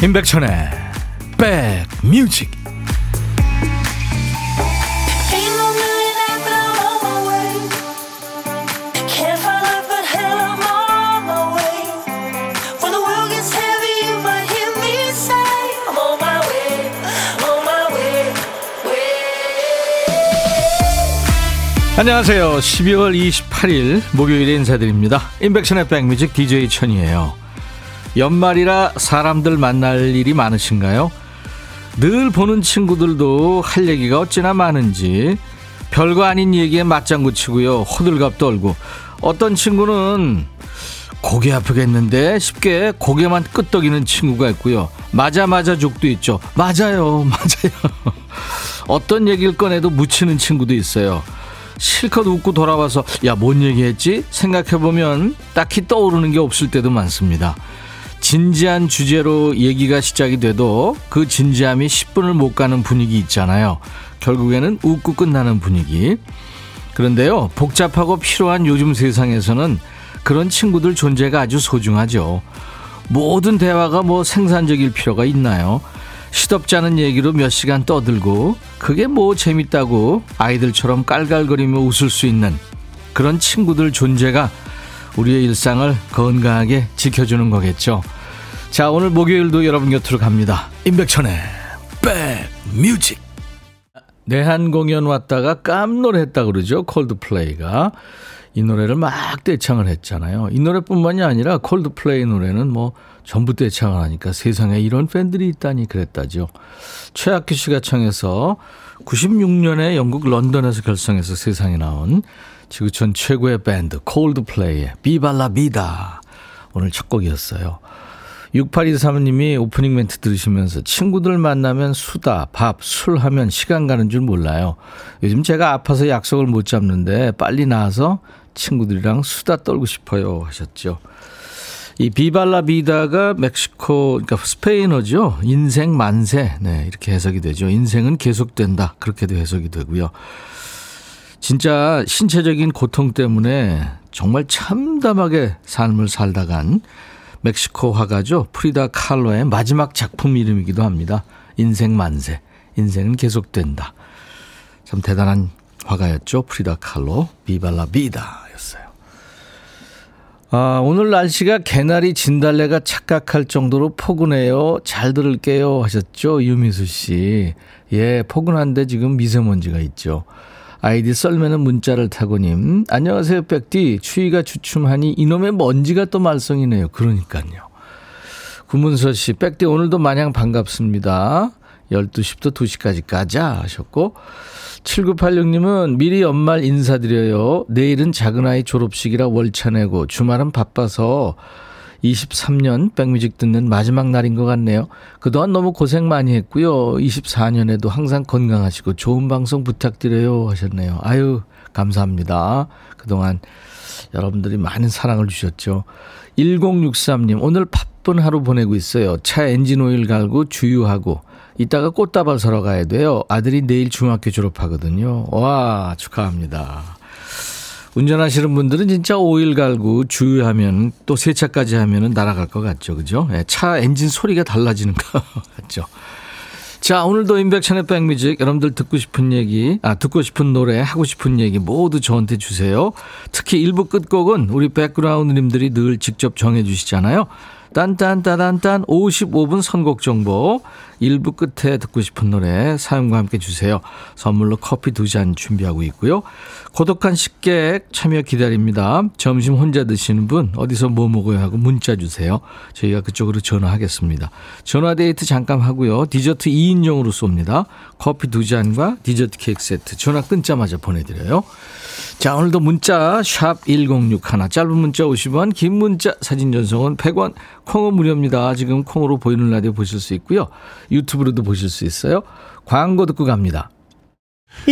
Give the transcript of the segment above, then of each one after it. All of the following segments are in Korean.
임백천의 백뮤직 안녕하세요. 12월 28일 목요일에 인사드립니다. 임백천의 백뮤직 DJ 천이에요. 연말이라 사람들 만날 일이 많으신가요? 늘 보는 친구들도 할 얘기가 어찌나 많은지 별거 아닌 얘기에 맞장구 치고요. 호들갑 떨고 어떤 친구는 고개 아프겠는데 쉽게 고개만 끄덕이는 친구가 있고요. 맞아 맞아 족도 있죠. 맞아요. 맞아요. 어떤 얘기를 꺼내도 묻히는 친구도 있어요. 실컷 웃고 돌아와서 야 뭔 얘기했지 생각해보면 딱히 떠오르는 게 없을 때도 많습니다. 진지한 주제로 얘기가 시작이 돼도 그 진지함이 10분을 못 가는 분위기 있잖아요. 결국에는 웃고 끝나는 분위기. 그런데요, 복잡하고 필요한 요즘 세상에서는 그런 친구들 존재가 아주 소중하죠. 모든 대화가 뭐 생산적일 필요가 있나요? 시덥지 않은 얘기로 몇 시간 떠들고 그게 뭐 재밌다고 아이들처럼 깔깔거리며 웃을 수 있는 그런 친구들 존재가 우리의 일상을 건강하게 지켜주는 거겠죠. 자, 오늘 목요일도 여러분 곁으로 갑니다. 임백천의 백뮤직. 내한 공연 왔다가 깜놀했다 그러죠. 콜드플레이가. 이 노래를 막 떼창을 했잖아요. 이 노래뿐만이 아니라 콜드플레이 노래는 뭐 전부 떼창을 하니까 세상에 이런 팬들이 있다니 그랬다죠. 최학규 씨가 청해서 96년에 영국 런던에서 결성해서 세상에 나온 지구촌 최고의 밴드 콜드플레이의 비발라 비다 오늘 첫 곡이었어요. 6823님이 오프닝 멘트 들으시면서 친구들 만나면 수다, 밥, 술 하면 시간 가는 줄 몰라요. 요즘 제가 아파서 약속을 못 잡는데 빨리 나와서 친구들이랑 수다 떨고 싶어요 하셨죠. 이 비발라 비다가 멕시코, 그러니까 스페인어죠. 인생 만세. 네, 이렇게 해석이 되죠. 인생은 계속된다. 그렇게도 해석이 되고요. 진짜 신체적인 고통 때문에 정말 참담하게 삶을 살다간 멕시코 화가죠. 프리다 칼로의 마지막 작품 이름이기도 합니다. 인생 만세. 인생은 계속된다. 참 대단한 화가였죠. 프리다 칼로. 비발라 비다. 아, 오늘 날씨가 개나리 진달래가 착각할 정도로 포근해요. 잘 들을게요. 하셨죠. 유미수 씨. 예, 포근한데 지금 미세먼지가 있죠. 아이디 썰매는 문자를 타고님. 안녕하세요, 백디. 추위가 주춤하니 이놈의 먼지가 또 말썽이네요. 그러니까요. 구문서 씨, 백디 오늘도 마냥 반갑습니다. 12시부터 2시까지 가자 하셨고, 7986님은 미리 연말 인사드려요. 내일은 작은아이 졸업식이라 월차 내고 주말은 바빠서 23년 백뮤직 듣는 마지막 날인 것 같네요. 그동안 너무 고생 많이 했고요. 24년에도 항상 건강하시고 좋은 방송 부탁드려요 하셨네요. 아유, 감사합니다. 그동안 여러분들이 많은 사랑을 주셨죠. 1063님, 오늘 바쁜 하루 보내고 있어요. 차 엔진 오일 갈고 주유하고 이따가 꽃다발 사러 가야 돼요. 아들이 내일 중학교 졸업하거든요. 와, 축하합니다. 운전하시는 분들은 진짜 오일 갈고 주유하면 또 세차까지 하면은 날아갈 것 같죠. 그죠? 예, 차 엔진 소리가 달라지는 것 같죠. 자, 오늘도 인백천의 백뮤직 여러분들 듣고 싶은 얘기, 아, 듣고 싶은 노래, 하고 싶은 얘기 모두 저한테 주세요. 특히 1부 끝곡은 우리 백그라운드님들이 늘 직접 정해 주시잖아요. 딴딴따단딴 55분 선곡 정보 1부 끝에 듣고 싶은 노래 사연과 함께 주세요. 선물로 커피 두 잔 준비하고 있고요. 고독한 식객 참여 기다립니다. 점심 혼자 드시는 분 어디서 뭐 먹어야 하고 문자 주세요. 저희가 그쪽으로 전화하겠습니다. 전화 데이트 잠깐 하고요. 디저트 2인용으로 쏩니다. 커피 두 잔과 디저트 케이크 세트 전화 끊자마자 보내드려요. 자, 오늘도 문자 샵 1061, 짧은 문자 50원, 긴 문자 사진 전송은 100원, 콩은 무료입니다. 지금 콩으로 보이는 라디오 보실 수 있고요. 유튜브로도 보실 수 있어요. 광고 듣고 갑니다.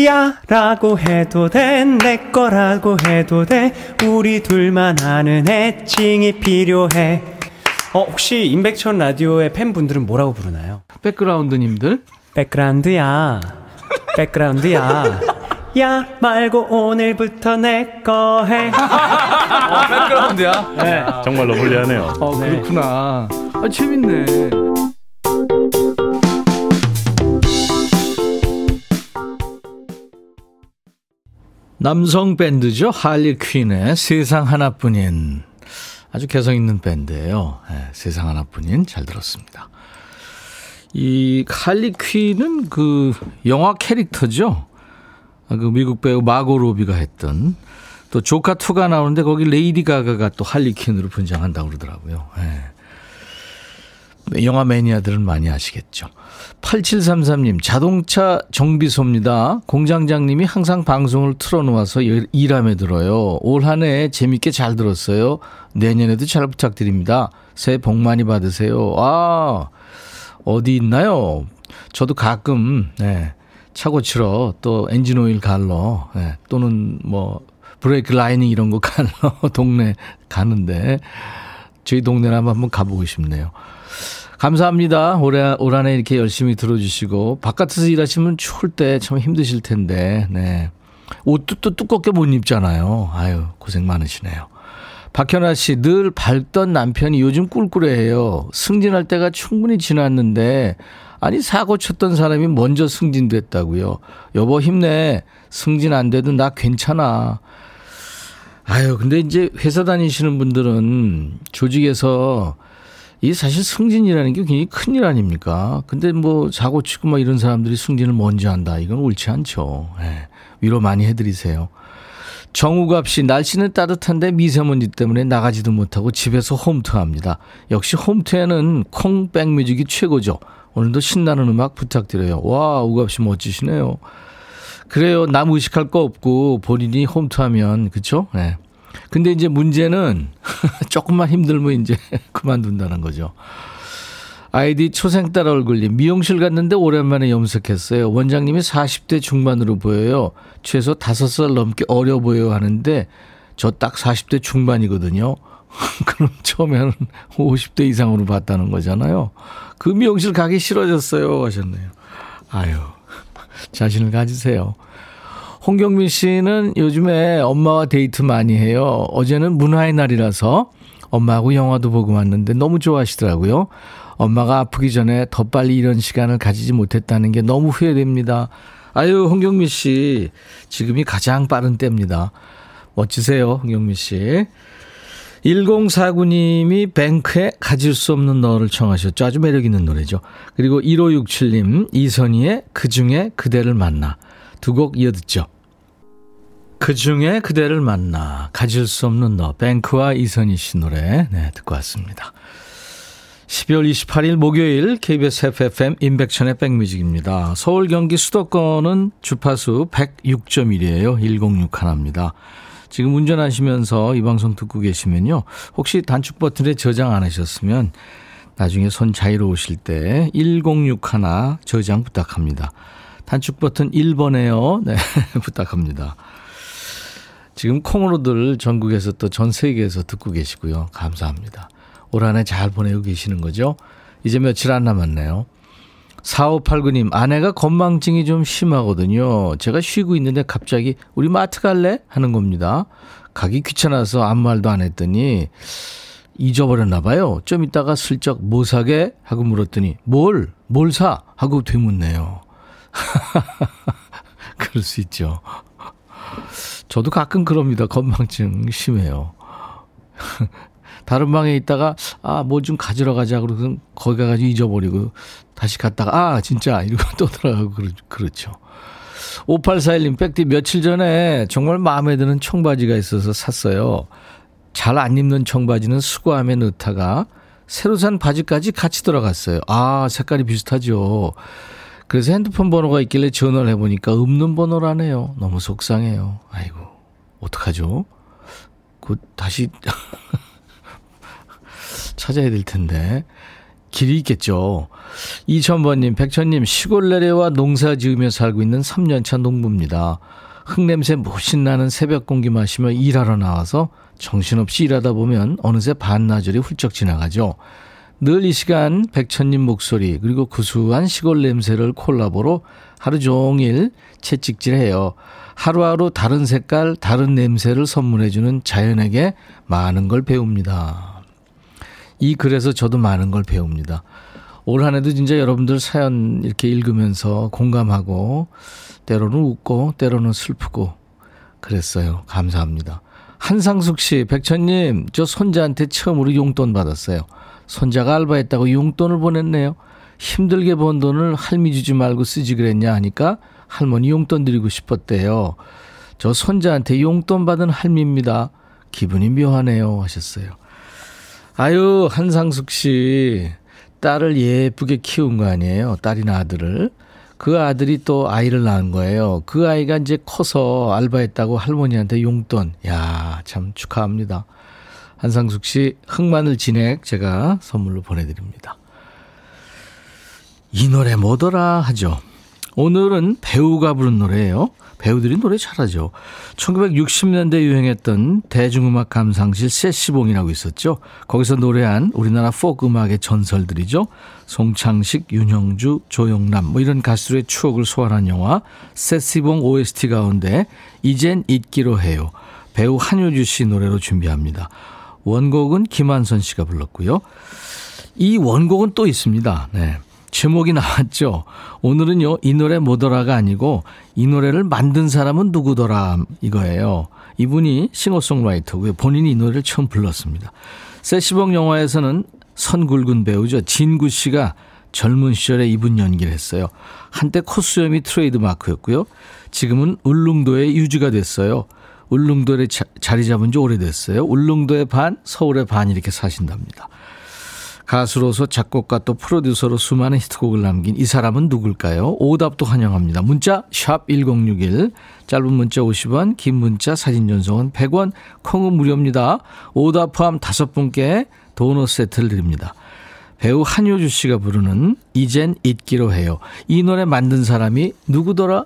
야 라고 해도 돼 내 거라고 해도 돼 우리 둘만 아는 애칭이 필요해 어 혹시 임백천 라디오의 팬분들은 뭐라고 부르나요? 백그라운드님들 백그라운드야 백그라운드야 야 말고 오늘부터 내 거 해. 어, 백그라운드야. 네. 정말로 불리하네요. 어, 네. 그렇구나. 아, 재밌네. 남성 밴드죠. 할리 퀸의 세상 하나뿐인 아주 개성 있는 밴드예요. 네, 세상 하나뿐인 잘 들었습니다. 이 할리 퀸은 그 영화 캐릭터죠. 아, 그 미국 배우 마고 로비가 했던 또 조카 2가 나오는데 거기 레이디 가가가 또 할리 퀸으로 분장한다고 그러더라고요. 네. 영화 매니아들은 많이 아시겠죠. 8733님, 자동차 정비소입니다. 공장장님이 항상 방송을 틀어놓아서 일하며 들어요. 올 한 해 재밌게 잘 들었어요. 내년에도 잘 부탁드립니다. 새해 복 많이 받으세요. 아, 어디 있나요? 저도 가끔, 네, 차 고 치러 또 엔진 오일 갈러, 네, 또는 뭐, 브레이크 라이닝 이런 거 갈러 동네 가는데, 저희 동네나 한번 가보고 싶네요. 감사합니다. 올해, 올 한해 이렇게 열심히 들어주시고, 바깥에서 일하시면 추울 때 참 힘드실 텐데, 네. 옷도 또 두껍게 못 입잖아요. 아유, 고생 많으시네요. 박현아 씨, 늘 밝던 남편이 요즘 꿀꿀해요. 승진할 때가 충분히 지났는데, 아니, 사고 쳤던 사람이 먼저 승진됐다고요. 여보, 힘내. 승진 안 돼도 나 괜찮아. 아유, 근데 이제 회사 다니시는 분들은 조직에서 이 사실 승진이라는 게 굉장히 큰 일 아닙니까? 근데 뭐 사고 치고 막 이런 사람들이 승진을 먼저 한다. 이건 옳지 않죠. 예. 위로 많이 해드리세요. 정우갑 씨, 날씨는 따뜻한데 미세먼지 때문에 나가지도 못하고 집에서 홈트합니다. 역시 홈트에는 콩 백뮤직이 최고죠. 오늘도 신나는 음악 부탁드려요. 와, 우갑 씨 멋지시네요. 그래요. 남 의식할 거 없고 본인이 홈트하면 그쵸? 네. 근데 이제 문제는 조금만 힘들면 이제 그만둔다는 거죠. 아이디 초생딸 얼굴님 미용실 갔는데 오랜만에 염색했어요. 원장님이 40대 중반으로 보여요. 최소 5살 넘게 어려 보여 하는데 저 딱 40대 중반이거든요. 그럼 처음에는 50대 이상으로 봤다는 거잖아요. 그 미용실 가기 싫어졌어요 하셨네요. 아유 자신을 가지세요. 홍경민 씨는 요즘에 엄마와 데이트 많이 해요. 어제는 문화의 날이라서 엄마하고 영화도 보고 왔는데 너무 좋아하시더라고요. 엄마가 아프기 전에 더 빨리 이런 시간을 가지지 못했다는 게 너무 후회됩니다. 아유, 홍경민 씨. 지금이 가장 빠른 때입니다. 멋지세요, 홍경민 씨. 1049님이 뱅크에 가질 수 없는 너를 청하셨죠. 아주 매력 있는 노래죠. 그리고 1567님, 이선희의 그 중에 그대를 만나. 두 곡 이어 듣죠. 그 중에 그대를 만나 가질 수 없는 너 뱅크와 이선희 씨 노래 네, 듣고 왔습니다. 12월 28일 목요일 KBS FFM 인백천의 백뮤직입니다. 서울 경기 수도권은 주파수 106.1이에요. 106 하나입니다. 지금 운전하시면서 이 방송 듣고 계시면요. 혹시 단축 버튼에 저장 안 하셨으면 나중에 손 자유로우실 때 106 하나 저장 부탁합니다. 단축 버튼 1번에요. 네, 부탁합니다. 지금 콩으로들 전국에서 또 전 세계에서 듣고 계시고요. 감사합니다. 올 한 해 잘 보내고 계시는 거죠? 이제 며칠 안 남았네요. 4589님, 아내가 건망증이 좀 심하거든요. 제가 쉬고 있는데 갑자기 우리 마트 갈래? 하는 겁니다. 가기 귀찮아서 아무 말도 안 했더니 잊어버렸나 봐요. 좀 이따가 슬쩍 뭐 사게? 하고 물었더니 뭘? 뭘 사? 하고 되묻네요. 그럴 수 있죠. 저도 가끔 그럽니다. 건망증 심해요. 다른 방에 있다가 아 뭐 좀 가지러 가자 그러고 거기 가가지고 잊어버리고 다시 갔다가 아 진짜 이러고 또 들어가고 그러, 그렇죠. 5841님 백디 며칠 전에 정말 마음에 드는 청바지가 있어서 샀어요. 잘 안 입는 청바지는 수거함에 넣다가 새로 산 바지까지 같이 들어갔어요. 아 색깔이 비슷하죠. 그래서 핸드폰 번호가 있길래 전화를 해보니까 없는 번호라네요. 너무 속상해요. 아이고, 어떡하죠? 곧 다시 찾아야 될 텐데. 길이 있겠죠. 이천번님, 백천님, 시골 내려와 농사 지으며 살고 있는 3년차 농부입니다. 흙냄새 무신 나는 새벽 공기 마시며 일하러 나와서 정신없이 일하다 보면 어느새 반나절이 훌쩍 지나가죠. 늘 이 시간 백천님 목소리 그리고 구수한 시골 냄새를 콜라보로 하루 종일 채찍질해요. 하루하루 다른 색깔, 다른 냄새를 선물해주는 자연에게 많은 걸 배웁니다. 이 글에서 저도 많은 걸 배웁니다. 올 한 해도 진짜 여러분들 사연 이렇게 읽으면서 공감하고 때로는 웃고 때로는 슬프고 그랬어요. 감사합니다. 한상숙 씨, 백천님, 저 손자한테 처음으로 용돈 받았어요. 손자가 알바했다고 용돈을 보냈네요. 힘들게 번 돈을 할미 주지 말고 쓰지 그랬냐 하니까 할머니 용돈 드리고 싶었대요. 저 손자한테 용돈 받은 할미입니다. 기분이 묘하네요. 하셨어요. 아유, 한상숙 씨. 딸을 예쁘게 키운 거 아니에요. 딸이나 아들을. 그 아들이 또 아이를 낳은 거예요. 그 아이가 이제 커서 알바했다고 할머니한테 용돈. 야, 참 축하합니다. 한상숙 씨 흑마늘 진액 제가 선물로 보내드립니다. 이 노래 뭐더라 하죠. 오늘은 배우가 부른 노래예요. 배우들이 노래 잘하죠. 1960년대 유행했던 대중음악 감상실 세시봉이라고 있었죠. 거기서 노래한 우리나라 포크 음악의 전설들이죠. 송창식, 윤형주, 조영남 뭐 이런 가수들의 추억을 소환한 영화 세시봉 OST 가운데 이젠 잊기로 해요. 배우 한효주 씨 노래로 준비합니다. 원곡은 김한선 씨가 불렀고요. 이 원곡은 또 있습니다. 네. 제목이 나왔죠. 오늘은요, 이 노래 뭐더라가 아니고 이 노래를 만든 사람은 누구더라 이거예요. 이분이 싱어송라이터고요. 본인이 이 노래를 처음 불렀습니다. 세시봉 영화에서는 선굵은 배우죠. 진구 씨가 젊은 시절에 이분 연기를 했어요. 한때 코수염이 트레이드 마크였고요. 지금은 울릉도에 유지가 됐어요. 울릉도에 자, 자리 잡은 지 오래됐어요. 울릉도의 반, 서울의 반 이렇게 사신답니다. 가수로서 작곡가 또 프로듀서로 수많은 히트곡을 남긴 이 사람은 누굴까요? 오답도 환영합니다. 문자 1061, 짧은 문자 50원, 긴 문자 사진 전송은 100원, 콩은 무료입니다. 오답 포함 5분께 도넛 세트를 드립니다. 배우 한효주 씨가 부르는 이젠 잊기로 해요. 이 노래 만든 사람이 누구더라?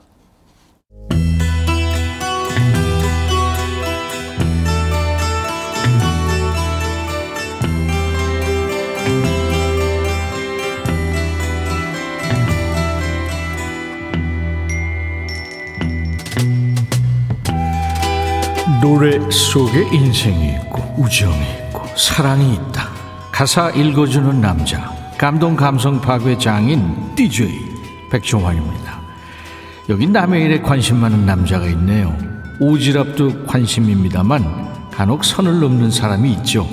노래 속에 인생이 있고 우정이 있고 사랑이 있다. 가사 읽어주는 남자 감동 감성 파괴 장인 DJ 백종환입니다. 여기 남의 일에 관심 많은 남자가 있네요. 오지랖도 관심입니다만 간혹 선을 넘는 사람이 있죠.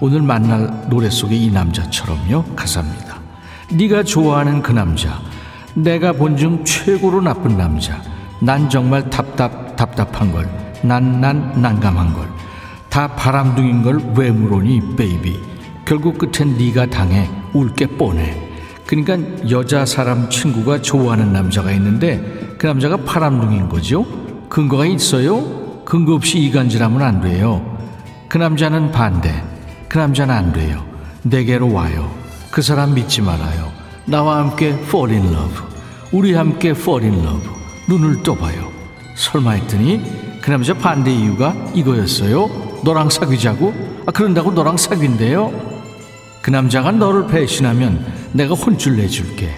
오늘 만날 노래 속의 이 남자처럼요. 가사입니다. 네가 좋아하는 그 남자 내가 본 중 최고로 나쁜 남자 난 정말 답답 답답한 걸 난, 난 난감한 걸. 다 바람둥인 걸 왜 물으니, baby. 결국 끝엔 네가 당해 울 게 뻔해. 그러니까 여자 사람 친구가 좋아하는 남자가 있는데 그 남자가 바람둥인 거죠. 근거가 있어요? 근거 없이 이간질하면 안 돼요. 그 남자는 반대. 그 남자는 안 돼요. 내게로 와요. 그 사람 믿지 말아요. 나와 함께 fall in love. 우리 함께 fall in love. 눈을 떠봐요. 설마 했더니 그 남자 반대 이유가 이거였어요. 너랑 사귀자고? 아, 그런다고 너랑 사귄대요? 그 남자가 너를 배신하면 내가 혼쭐 내줄게.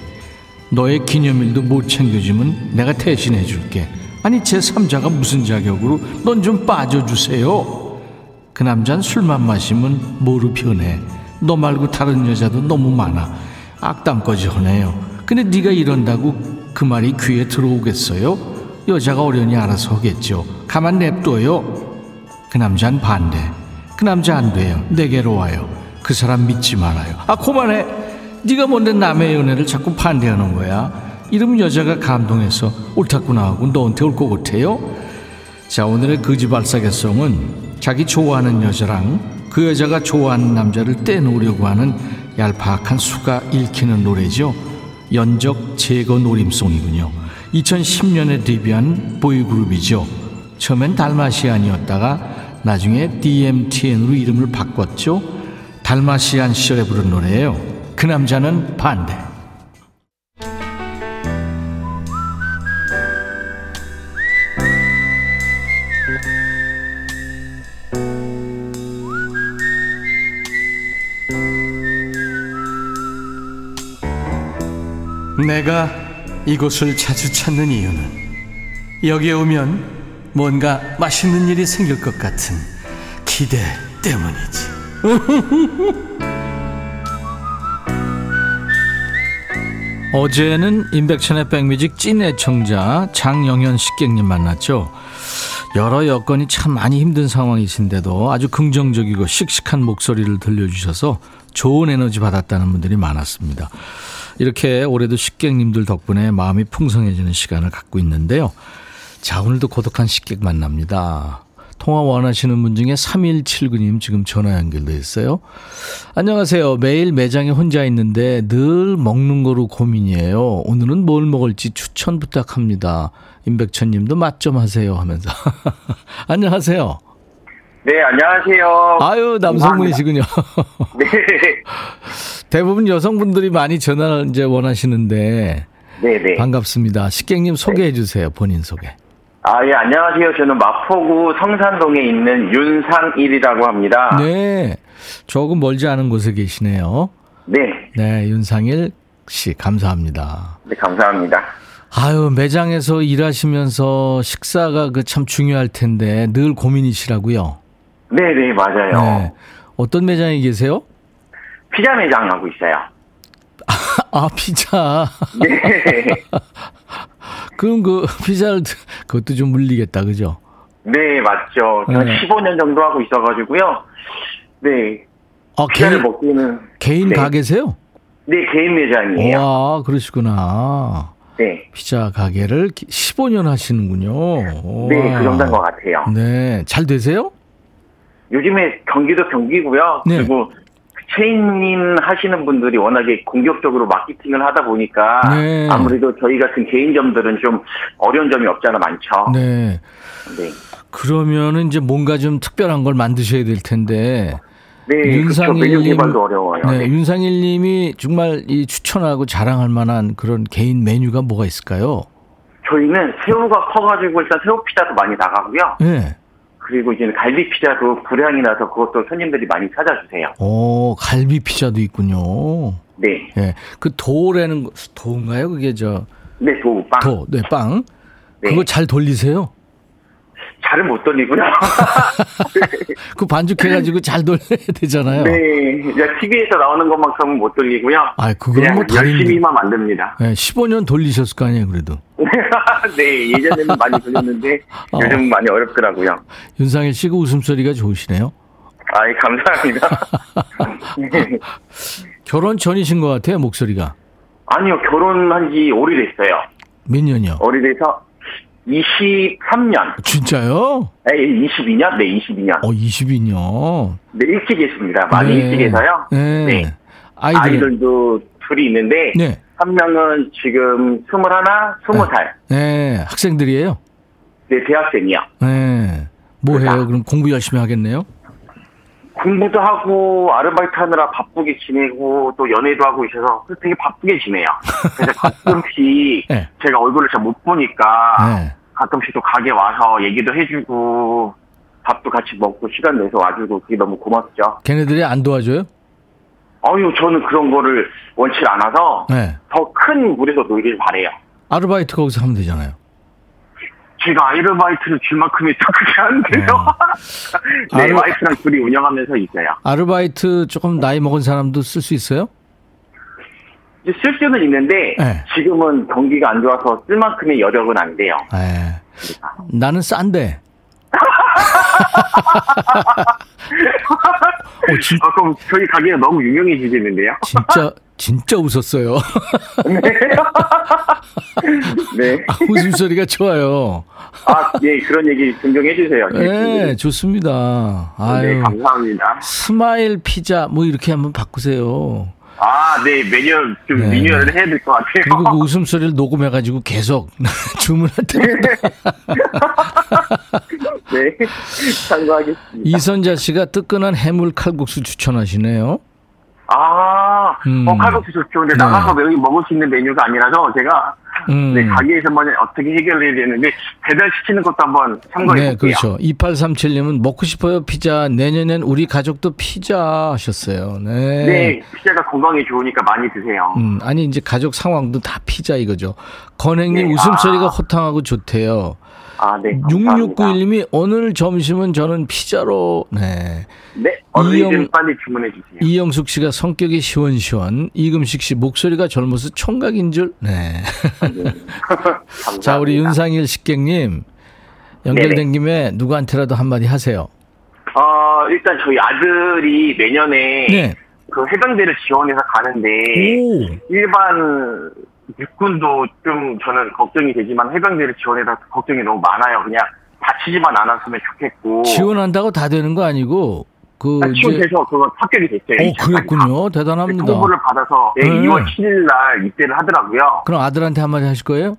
너의 기념일도 못 챙겨주면 내가 대신해 줄게. 아니, 제3자가 무슨 자격으로 넌 좀 빠져주세요. 그 남자는 술만 마시면 뭐로 변해. 너 말고 다른 여자도 너무 많아. 악담까지 하네요. 근데 네가 이런다고 그 말이 귀에 들어오겠어요? 여자가 어련히 알아서 하겠죠. 가만 냅둬요. 그 남자는 반대. 그 남자 안 돼요. 내게로 와요. 그 사람 믿지 말아요. 아 그만해. 네가 뭔데 남의 연애를 자꾸 반대하는 거야. 이러면 여자가 감동해서 옳다구나 하고 너한테 올 것 같아요. 자 오늘의 거지발사계송은 자기 좋아하는 여자랑 그 여자가 좋아하는 남자를 떼놓으려고 하는 얄팍한 수가 읽히는 노래죠. 연적 제거 노림송이군요. 2010년에 데뷔한 보이그룹이죠. 처음엔 달마시안이었다가 나중에 DMTN으로 이름을 바꿨죠. 달마시안 시절에 부른 노래예요. 그 남자는 반대. 내가 이곳을 자주 찾는 이유는 여기에 오면 뭔가 맛있는 일이 생길 것 같은 기대 때문이지. 어제는 임백천의 백뮤직 찐 애청자 장영현 식객님 만났죠. 여러 여건이 참 많이 힘든 상황이신데도 아주 긍정적이고 씩씩한 목소리를 들려주셔서 좋은 에너지 받았다는 분들이 많았습니다. 이렇게 올해도 식객님들 덕분에 마음이 풍성해지는 시간을 갖고 있는데요. 자, 오늘도 고독한 식객 만납니다. 통화 원하시는 분 중에 3179님 지금 전화 연결돼 있어요. 안녕하세요. 매일 매장에 혼자 있는데 늘 먹는 거로 고민이에요. 오늘은 뭘 먹을지 추천 부탁합니다. 임백천 님도 맛 좀 하세요 하면서. 안녕하세요. 네, 안녕하세요. 아유, 남성분이시군요. 네. 대부분 여성분들이 많이 전화를 이제 원하시는데 네네. 반갑습니다. 식객님 소개해 주세요. 본인 소개. 아, 예, 안녕하세요. 저는 마포구 성산동에 있는 윤상일이라고 합니다. 네. 조금 멀지 않은 곳에 계시네요. 네. 네, 윤상일 씨 감사합니다. 네, 감사합니다. 아유, 매장에서 일하시면서 식사가 그 참 중요할 텐데 늘 고민이시라고요. 네네, 맞아요. 네. 어떤 매장에 계세요? 피자 매장 하고 있어요. 아, 피자. 네. 그럼 그 피자를 그것도 좀 물리겠다. 그죠? 네, 맞죠. 한 네. 15년 정도 하고 있어가지고요. 네. 아, 피자를 개인 먹기는. 개인 네. 가게세요? 네, 개인 매장이에요. 와, 그러시구나. 네. 피자 가게를 15년 하시는군요. 네, 와. 그 정도인 것 같아요. 네, 잘 되세요? 요즘에 경기도 경기고요. 네. 그리고 체인인 하시는 분들이 워낙에 공격적으로 마케팅을 하다 보니까 네. 아무래도 저희 같은 개인점들은 좀 어려운 점이 없잖아 많죠. 네. 네. 그러면은 이제 뭔가 좀 특별한 걸 만드셔야 될 텐데. 네, 그렇죠. 윤상일님, 개발도 어려워요. 네, 네. 윤상일님이 정말 이 추천하고 자랑할 만한 그런 개인 메뉴가 뭐가 있을까요? 저희는 새우가 커가지고 일단 새우 피자도 많이 나가고요. 네. 그리고 이제 갈비 피자도 불향이 나서 그것도 손님들이 많이 찾아주세요. 오, 갈비 피자도 있군요. 네, 예. 그 도라는 거, 도인가요? 그게 저, 네, 도우빵. 도, 네, 빵. 네. 그거 잘 돌리세요? 잘은 못 돌리고요. 그 반죽해가지고 잘 돌려야 되잖아요. 네, 이제 TV에서 나오는 것만큼은 못 돌리고요. 아, 그건 뭐 다른. 열심히만 만듭니다. 네, 15년 돌리셨을 거 아니에요, 그래도. 네, 예전에는 많이 돌렸는데 어. 요즘 많이 어렵더라고요. 윤상일 씨가 웃음소리가 좋으시네요. 아이, 감사합니다. 네. 결혼 전이신 것 같아요, 목소리가. 아니요, 결혼한 지 오래됐어요. 몇 년이요? 오래돼서 23년. 진짜요? 에이, 22년? 네, 22년. 어, 22년. 네, 일찍 했습니다. 많이 네. 일찍 해서요. 네. 네. 아이들. 아이들 도 둘이 있는데, 네. 한 명은 지금 21, 20살. 네, 학생들이에요? 네, 대학생이요. 네. 뭐 해요? 그러니까. 그럼 공부 열심히 하겠네요? 공부도 하고, 아르바이트 하느라 바쁘게 지내고, 또 연애도 하고 있어서 되게 바쁘게 지내요. 그래서 가끔씩 네. 제가 얼굴을 잘 못 보니까, 네. 가끔씩 또 가게 와서 얘기도 해주고, 밥도 같이 먹고, 시간 내서 와주고, 그게 너무 고맙죠. 걔네들이 안 도와줘요? 어유 저는 그런 거를 원치 않아서, 네. 더큰 물에서 놀길 바래요. 아르바이트 거기서 하면 되잖아요. 제가 아르바이트를 줄 만큼의 또 그게 안 돼요. 네, 아르- 와이프랑 둘이 운영하면서 있어요. 아르바이트 조금 나이 먹은 사람도 쓸 수 있어요? 쓸 수는 있는데, 네. 지금은 경기가 안 좋아서 쓸 만큼의 여력은 안 돼요. 에. 나는 싼데. 어, 진, 아, 그럼 저희 가게가 너무 유명해지겠는데요? 진짜, 진짜 웃었어요. 네. 아, 웃음소리가 좋아요. 아, 예, 그런 얘기 종종 해주세요. 네, 좋습니다. 네, 아유. 감사합니다. 스마일 피자, 뭐 이렇게 한번 바꾸세요. 아, 네, 메뉴 좀 네, 리뉴얼을 해야 될 것 같아요. 그리고 그 웃음소리를 녹음해가지고 계속 주문할 때마다. 네, 참고하겠습니다. 이선자 씨가 뜨끈한 해물 칼국수 추천하시네요. 아, 음. 어, 칼국수 좋죠. 근데 네. 나가서 여기 먹을 수 있는 메뉴가 아니라서 제가 음. 네, 가게에서만 어떻게 해결해야 되는데 배달시키는 것도 한번 참고해 네, 볼게요. 그렇죠. 2837님은 먹고 싶어요 피자. 내년엔 우리 가족도 피자 하셨어요. 네. 네, 피자가 건강에 좋으니까 많이 드세요. 음, 아니 이제 가족 상황도 다 피자 이거죠. 건행님 네, 웃음소리가 아. 호탕하고 좋대요. 아, 네. 감사합니다. 6691님이 오늘 점심은 저는 피자로 네. 네, 이영- 빨리 주문해 주세요. 이영숙 씨가 성격이 시원시원. 이금식 씨 목소리가 젊어서 총각인 줄. 네. 감사합니다. 자, 우리 윤상일 식객님. 연결된 네네. 김에 누구한테라도 한마디 하세요. 어, 일단 저희 아들이 내년에 네. 그 해병대를 지원해서 가는데 오. 일반 육군도 좀 저는 걱정이 되지만 해병대를 지원해서 걱정이 너무 많아요. 그냥 다치지만 않았으면 좋겠고. 지원한다고 다 되는 거 아니고 그 아, 이제 지원돼서 그거 합격이 됐어요. 어 그랬군요. 대단합니다. 공부를 받아서 예, 네. 2월 7일 날 입대를 하더라고요. 그럼 아들한테 한마디 하실 거예요?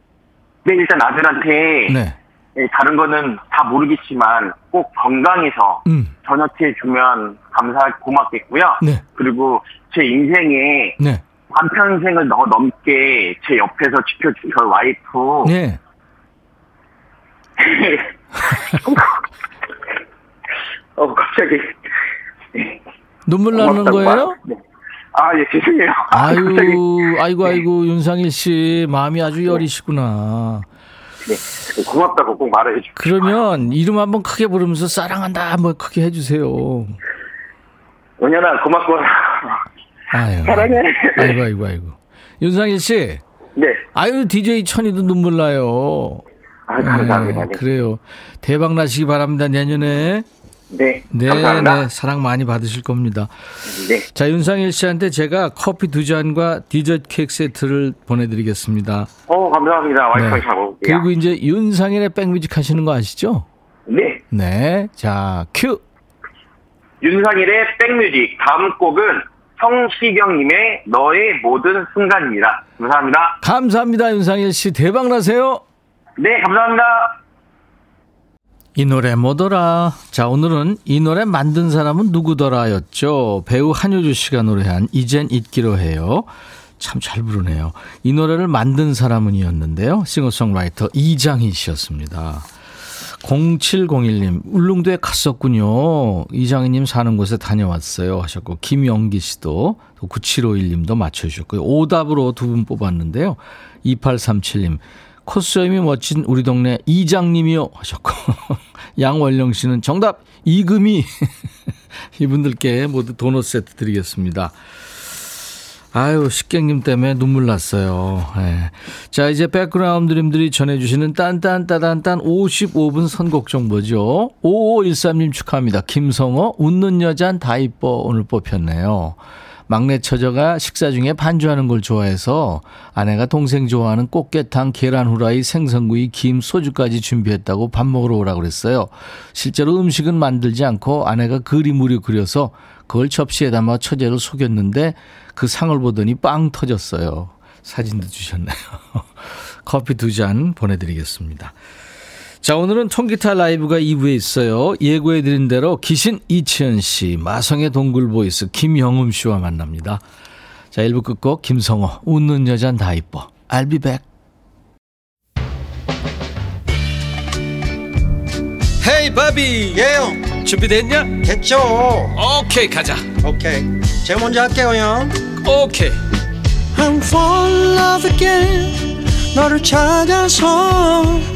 네, 일단 아들한테 네. 예, 다른 거는 다 모르겠지만 꼭 건강해서 음. 전역해 주면 감사 고맙겠고요. 네. 그리고 제 인생에 네. 한평생을 더 넘게 제 옆에서 지켜준 저희 와이프 네. 어 갑자기 네, 눈물 나는 거예요? 말- 네. 아, 예, 죄송해요. 아유, 갑자기, 아이고, 아이고, 윤상일 씨, 마음이 아주 여리시구나. 네, 고맙다고 꼭 말해 주세요. 그러면 이름 한번 크게 부르면서 사랑한다 한번 크게 해주세요. 은현아, 고맙고. 아유. 사랑해. 아이고, 아이고, 아이고. 윤상일 씨, 네. 아유, DJ 천이도 눈물 나요. 아, 감사합니다. 네, 네. 그래요. 대박 나시기 바랍니다, 내년에. 네. 네, 감사합니다. 네, 사랑 많이 받으실 겁니다. 네. 자, 윤상일 씨한테 제가 커피 두 잔과 디저트 케이크 세트를 보내드리겠습니다. 어, 감사합니다. 와이프랑 잘 먹을게요. 그리고 이제 윤상일의 백뮤직 하시는 거 아시죠? 네. 네. 자, 큐. 윤상일의 백뮤직. 다음 곡은 성시경님의 너의 모든 순간입니다. 감사합니다. 감사합니다, 윤상일 씨. 대박 나세요. 네, 감사합니다. 이 노래 뭐더라? 자, 오늘은 이 노래 만든 사람은 누구더라 였죠. 배우 한효주 씨가 노래한 이젠 잊기로 해요. 참 잘 부르네요. 이 노래를 만든 사람은 이었는데요. 싱어송라이터 이장희 씨였습니다. 0701님, 울릉도에 갔었군요. 이장희님 사는 곳에 다녀왔어요. 하셨고, 김영기 씨도, 9751님도 맞춰주셨고요. 오답으로 두 분 뽑았는데요. 2837님, 코스염이 멋진 우리 동네 이장님이요. 하셨고, 양원령 씨는 정답, 이금희. 이분들께 모두 도넛 세트 드리겠습니다. 아유, 식객님 때문에 눈물 났어요. 예. 자, 이제 백그라운드님들이 전해주시는 딴딴따단딴 55분 선곡 정보죠. 5513님 축하합니다. 김성호, 웃는 여잔 다 이뻐 오늘 뽑혔네요. 막내 처자가 식사 중에 반주하는 걸 좋아해서 아내가 동생 좋아하는 꽃게탕, 계란 후라이, 생선구이, 김, 소주까지 준비했다고 밥 먹으러 오라고 그랬어요. 실제로 음식은 만들지 않고 아내가 그리무리 그려서 그걸 접시에 담아 처제를 속였는데 그 상을 보더니 빵 터졌어요. 사진도 주셨네요. 커피 두 잔 보내드리겠습니다. 자, 오늘은 통기타 라이브가 2부에 있어요. 예고해드린 대로 기신 이치현 씨, 마성의 동굴 보이스 김영음 씨와 만납니다. 자, 1부 끝곡 김성호, 웃는 여잔 다 이뻐. I'll be back. Hey 바비 예영 준비됐냐? 됐죠 오케이 가자 오케이 제가 먼저 할게요 형 오케이 I'm fall in love again 너를 찾아서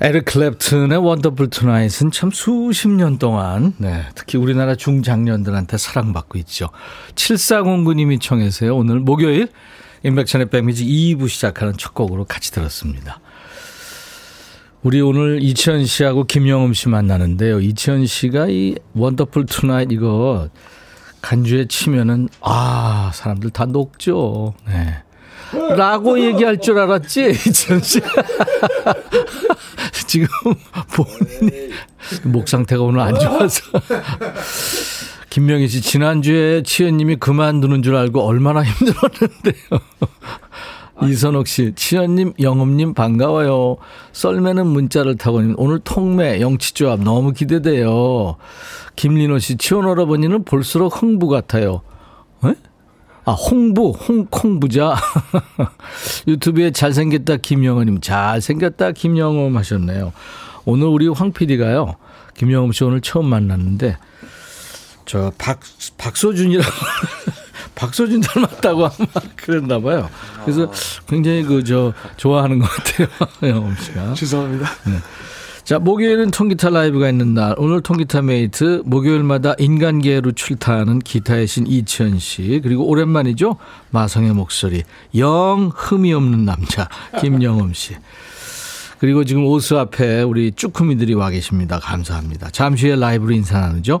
에릭 클랩튼의 Wonderful Tonight은 참 수십 년 동안 네, 특히 우리나라 중장년들한테 사랑받고 있죠. 7409님이 청해서요. 오늘 목요일 임백천의 백뮤직 2부 시작하는 첫 곡으로 같이 들었습니다. 우리 오늘 이치현 씨하고 김영음 씨 만나는데요. 이치현 씨가 이 Wonderful Tonight 이거 간주에 치면은 아 사람들 다 녹죠. 네. 라고 얘기할 줄 알았지 이치현 씨. 지금 본인이 목 상태가 오늘 안 좋아서. 김명희 씨 지난주에 치현님이 그만두는 줄 알고 얼마나 힘들었는데요. 이선옥 씨, 치현님, 영음님 반가워요. 썰매는 문자를 타고 오늘 통매 영치조합 너무 기대돼요. 김린호 씨, 치원 할아버니는 볼수록 흥부 같아요. 에? 아, 홍부, 홍콩 부자. 유튜브에 잘생겼다 김영은님, 잘생겼다 김영음 하셨네요. 오늘 우리 황 PD가요. 김영음 씨 오늘 처음 만났는데 저 박 박소준이라고 박서준 닮았다고 아마 그랬나 봐요. 그래서 굉장히 그 저 좋아하는 것 같아요. 영음 씨가. 죄송합니다. 자, 목요일은 통기타 라이브가 있는 날. 오늘 통기타 메이트 목요일마다 인간계로 출타하는 기타의 신 이치현 씨. 그리고 오랜만이죠. 마성의 목소리. 영 흠이 없는 남자 김영음 씨. 그리고 지금 부스 앞에 우리 쭈꾸미들이 와 계십니다. 감사합니다. 잠시 후에 라이브로 인사 나누죠.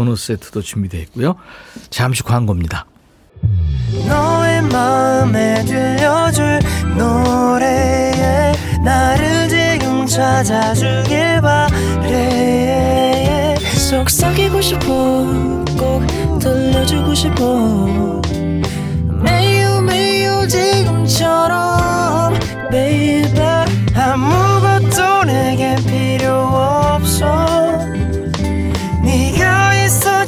도넛 세트도 준비되어 있고요. 잠시 광고입니다. 너의 마음에 들려줄 노래에 나를 지금 찾아주길 바래 속삭이고 싶어 꼭 들려주고 싶어 매우 매우 지금처럼 baby 아무것도 내게 필요 없어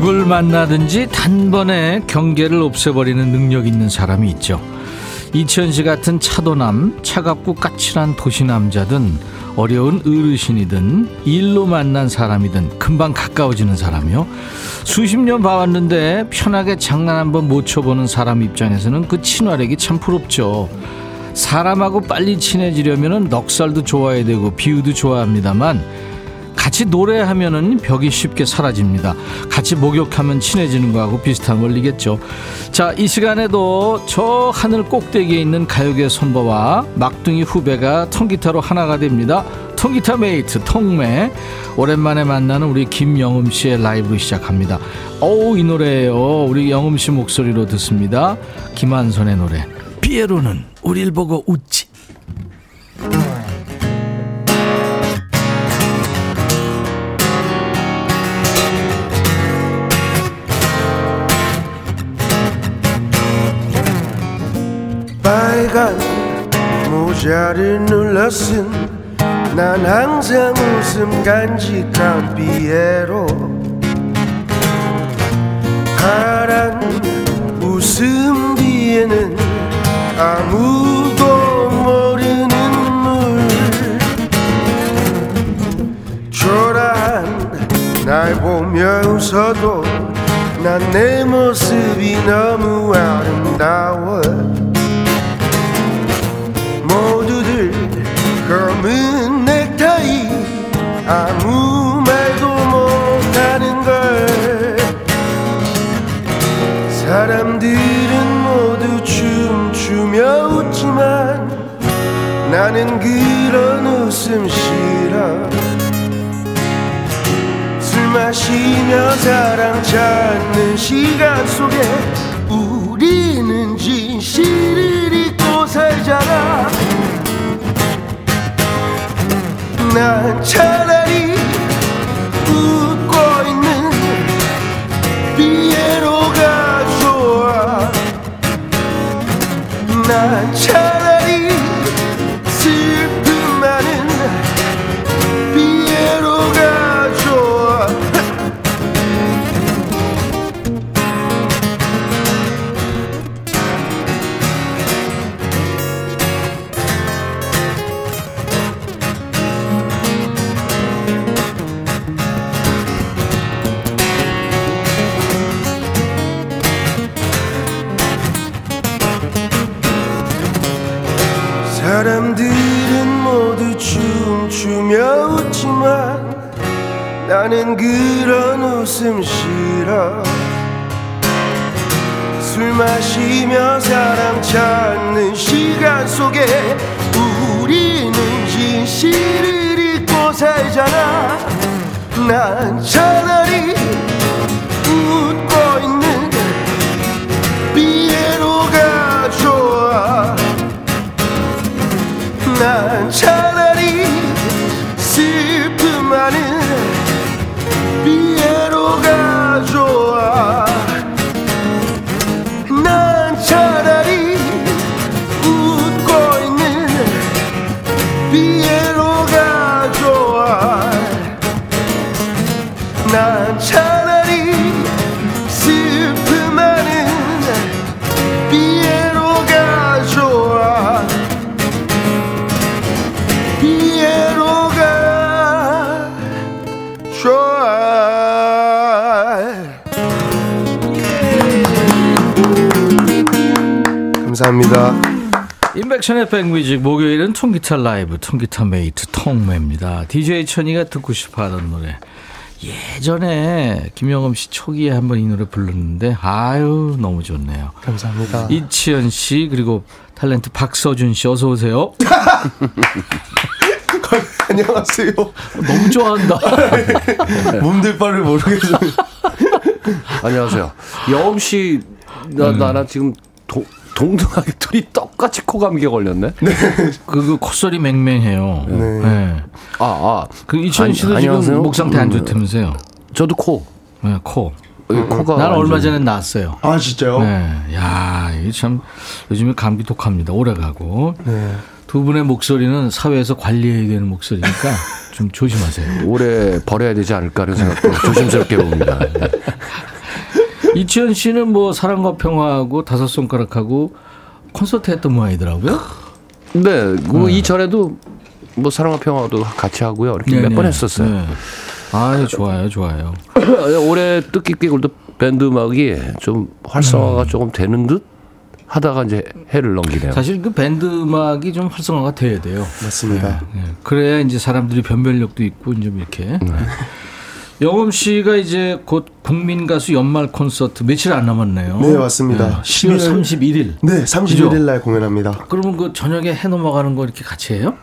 누굴 만나든지 단번에 경계를 없애버리는 능력 있는 사람이 있죠. 이치현 씨 같은 차도남, 차갑고 까칠한 도시남자든 어려운 어르신이든 일로 만난 사람이든 금방 가까워지는 사람이요. 수십 년 봐왔는데 편하게 장난 한번 못 쳐보는 사람 입장에서는 그 친화력이 참 부럽죠. 사람하고 빨리 친해지려면 넉살도 좋아야 되고 비유도 좋아합니다만 같이 노래하면은 벽이 쉽게 사라집니다. 같이 목욕하면 친해지는 거하고 비슷한 원리겠죠. 자, 이 시간에도 저 하늘 꼭대기에 있는 가요계 선배와 막둥이 후배가 통기타로 하나가 됩니다. 통기타 메이트 통매 오랜만에 만나는 우리 김영음 씨의 라이브 시작합니다. 어우 이 노래예요. 우리 영음 씨 목소리로 듣습니다. 김완선의 노래. 피에로는 우릴 보고 웃지. 빨간 모자를 눌러쓴 난 항상 웃음 간직한 피에로. 파란 웃음 뒤에는 아무도 모르는 물. 초라한 날 보며 웃어도 난 내 모습이 너무 아름다워 검은 넥타이 아무 말도 못하는 걸. 사람들은 모두 춤추며 웃지만 나는 그런 웃음 싫어. 술 마시며 사랑 찾는 시간 속에 우리는 진실을 잊고 살잖아 난 차라리 웃고 있는 피에로가 좋아. 난 차라리 감사합니다. 임백천의 백뮤직 목요일은 통기타 라이브 통기타 메이트 통매입니다. DJ 천이가 듣고 싶어하던 노래. 예전에 김영음 씨 초기에 한번 이 노래 불렀는데 아유 너무 좋네요. 감사합니다. 이치현 씨 그리고 탤런트 박서준 씨 어서 오세요. 안녕하세요. 너무 좋아한다. 몸둘 바를 모르겠어요. 안녕하세요. 영엄 씨, 나, 나랑 지금 동, 동등하게 둘이 똑같이 코 감기에 걸렸네? 그, 그 콧소리 맹맹해요. 네. 아, 아. 그 아니, 씨도 안녕하세요. 지금 목 상태 안 음, 좋다면서요. 저도 코. 네, 코. 여기 코가. 나는 얼마 전에 났어요. 아 진짜요? 네. 야, 이게 참 요즘에 감기 독합니다. 오래 가고. 네. 두 분의 목소리는 사회에서 관리해야 되는 목소리니까 좀 조심하세요. 올해 버려야 되지 않을까 하는 생각도 조심스럽게 봅니다. 네. 이치현 씨는 뭐 사랑과 평화하고 다섯 손가락하고 콘서트 했던 모양이더라고요. 네, 그 이전에도 뭐 사랑과 평화도 같이 하고요. 이렇게 몇 네네. 번 했었어요. 네. 아, 좋아요, 좋아요. 올해 뜻깊게 그래도 밴드 음악이 좀 활성화가 조금 되는 듯 하다가 이제 해를 넘기네요. 사실 그 밴드 음악이 좀 활성화가 돼야 돼요. 맞습니다. 네. 그래야 이제 사람들이 변별력도 있고 좀 이렇게. 영엄 씨가 이제 곧 국민 가수 연말 콘서트 며칠 안 남았네요. 네, 맞습니다. 10월 11월 31일. 네, 31일 날 공연합니다. 그러면 그 저녁에 해 넘어가는 거 이렇게 같이 해요?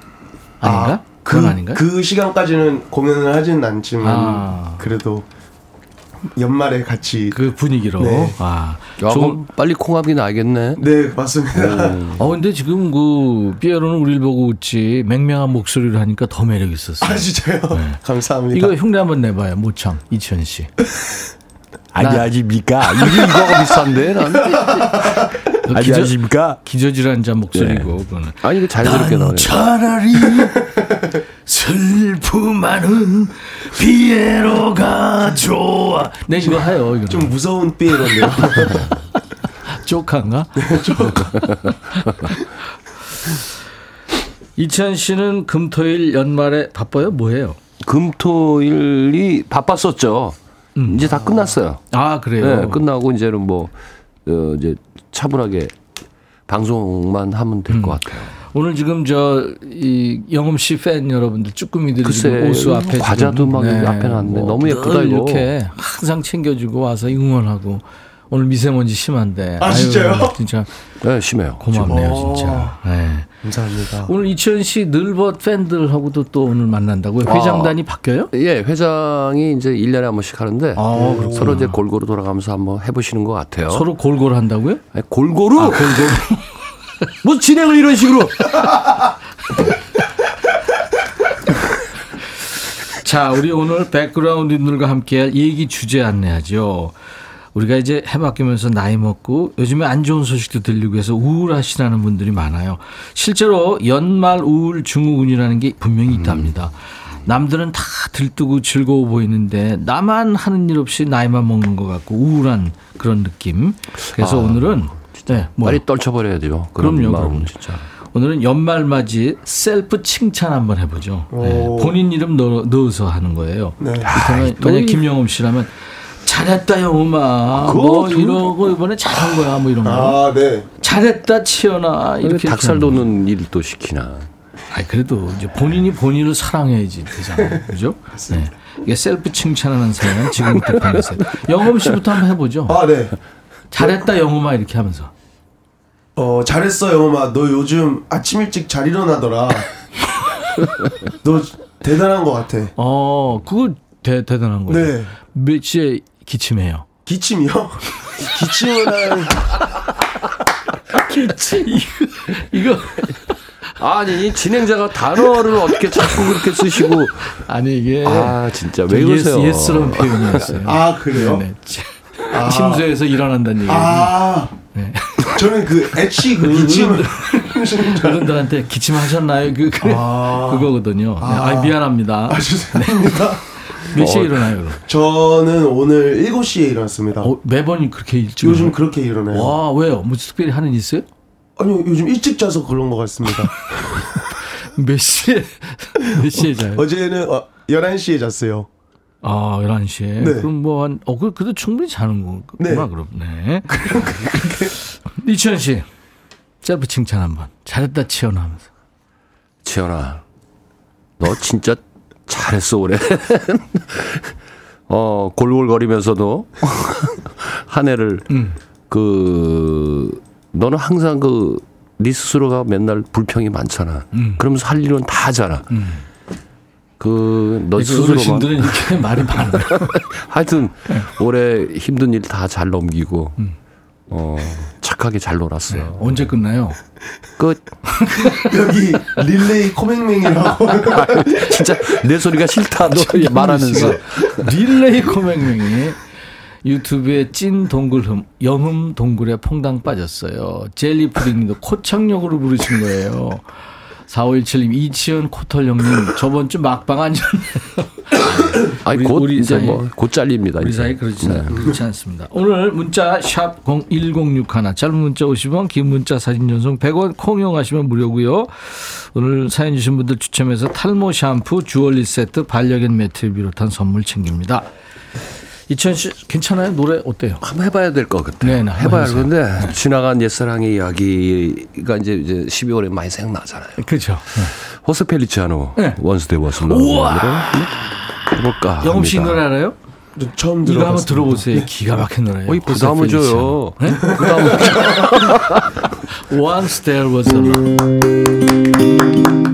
아닌가? 그, 그건 아닌가? 그 시간까지는 공연을 하진 않지만 아. 그래도 연말에 같이 그 분위기로. 네. 아. 야, 그럼 빨리 콩합이 나겠네. 네, 맞습니다. 어 근데 지금 그 삐에로는 우리를 보고 웃지 맹맹한 목소리를 하니까 더 매력 있었어요. 아, 진짜요? 감사합니다. 네. 이거 흉내 한번 내봐요. 모창 이천 씨. 안녕하십니까. 이게 이거가 비싼데, 난. 안녕하십니까. 기저질환자 목소리고 그거는. 아니, 이거 자연스럽게 나오네. 차라리 슬픔 많은 피에로가 좋아. 네 이거 해요. 이거 좀 무서운 삐에로인데요. 쪽한가? 이찬 씨는 금토일 연말에 바빠요? 뭐해요? 금토일이 바빴었죠. 이제 다 끝났어요. 아 그래요. 네, 끝나고 이제는 뭐, 어, 이제 차분하게 방송만 하면 될것 같아요. 오늘 지금 저 이 영음 씨 팬 여러분들 쭈꾸미들이 글쎄, 오수 앞에 과자도 지금, 막 여기 앞에 놨는데 너무 예쁘다, 늘 이거. 이렇게 항상 챙겨주고 와서 응원하고 오늘 미세먼지 심한데 아, 아유, 진짜요? 진짜 네, 심해요. 고맙네요. 진짜. 네. 감사합니다. 오늘 이치현 씨 늘벗 팬들하고도 또 오늘 만난다고요? 회장단이 바뀌어요? 예, 회장이 이제 1년에 한 번씩 하는데 아, 그렇구나. 서로 이제 골고루 돌아가면서 한번 해보시는 것 같아요. 서로 골골 한다고요? 아니, 골고루? 아, 골 골. 뭐 진행을 이런 식으로? 자, 우리 오늘 백그라운드들과 함께할 얘기 주제 안내하죠. 우리가 이제 해 바뀌면서 나이 먹고 요즘에 안 좋은 소식도 들리고 해서 우울하시다는 분들이 많아요. 실제로 연말 우울 증후군이라는 게 분명히 있답니다. 남들은 다 들뜨고 즐거워 보이는데 나만 하는 일 없이 나이만 먹는 것 같고 우울한 그런 느낌. 그래서 오늘은 네, 뭐 빨리 떨쳐버려야죠. 그런 그럼요, 마음 그럼요. 진짜. 오늘은 연말 맞이 셀프 칭찬 한번 해보죠. 네, 오. 본인 이름 넣어, 넣어서 하는 거예요. 네. 이를테면 만약 김영엄 씨라면 잘했다 영엄아 뭐 이러고 이번에 잘한 거야 뭐 이런 거 아, 네. 잘했다 치연아 이렇게 닭살 돋는 일을 또 시키나. 거. 아니 그래도 이제 본인이 본인을 사랑해야지 되잖아요 그죠 네. 이게 셀프 칭찬하는 사연 지금부터 보내세요. 영음 씨부터 한번 해보죠. 아, 네. 잘했다 영음아 이렇게 하면서. 어, 잘했어, 영엄아. 너 요즘 아침 일찍 잘 일어나더라. 너 대단한 것 같아. 어, 그거 대, 대단한 거죠. 네. 몇 시에 기침해요? 기침이요? 기침은 한, 이거 아니 진행자가 단어를 어떻게 자꾸 그렇게 쓰시고 아니 이게 아 진짜 왜좀 그러세요? 예스, 예스러운 표현이었어요. 아, 그래요? 네. 치- 침소에서 일어난다는 얘기. 아, 네. 저는 그 애취 그 기침을. 어른들한테 기침하셨나요? 그, 그 아. 그거거든요. 네. 아, 미안합니다. 아, 죄송합니다. 몇 시에 일어나요? 그럼? 저는 오늘 7시에 일어났습니다. 어, 매번 그렇게 일찍 요즘 일어나요? 그렇게 일어나요. 와 왜요? 뭐 특별히 하는 일 있어요? 아니요, 요즘 일찍 자서 그런 것 같습니다. 몇 시에 몇 시에 자요? 어제는 어, 11시에 잤어요. 아 11시에. 네. 그럼 뭐 한 어, 그 그래도 충분히 자는 거구나 네. 그럼. 네. 이치현 씨. 셀프 칭찬 한 번. 잘했다 치현아 하면서. 지현아, 너 진짜 잘했어 올해. 어 골골거리면서도 한 해를 음. 그 너는 항상 그 네 스스로가 맨날 불평이 많잖아. 음. 그러면서 할 일은 다 하잖아. 그너 그 스스로만 어르신들은 이렇게 말이 많아요. 하여튼 올해 힘든 일 다 잘 넘기고 어 착하게 잘 놀았어요. 언제 끝나요? 끝. 여기 릴레이 코맹맹이라고. 진짜 내 소리가 싫다. 너 말하면서. 릴레이 코맹맹이 유튜브에 찐 동글흠 영흠 동굴에 퐁당 빠졌어요. 젤리 푸딩님도 코창력으로 부르신 거예요. 4517님 이치현 코털 형님 저번 주 막방? 아니 우리- 곧 우리 이제 사이- 뭐 곧 잘립니다. 우리 이제. 사이 그렇지, 네. 그렇지 않습니다. 오늘 문자 샵 1061, 짧은 문자 50원, 긴 문자 사진 전송 100원, 콩 이용하시면 무료고요. 오늘 사연 주신 분들 추첨해서 탈모 샴푸, 주얼리 세트, 반려견 매트를 비롯한 선물 챙깁니다. 이천 씨 괜찮아요? 노래 어때요? 한번 해봐야 될 것 같아요. 네, 네, 해봐야. 하는데 지나간 옛사랑의 이야기가 이제 이제 12월에 많이 생각나잖아요. 그렇죠. 호세 펠리치아노 네. Once There Was Love 해볼까? 영업 씨. 노래 알아요? 처음 이거 한번. 들어보세요. 기가 막힌 노래예요. 어이 부담을 줘요. 네? 부담을 줘. Once there was a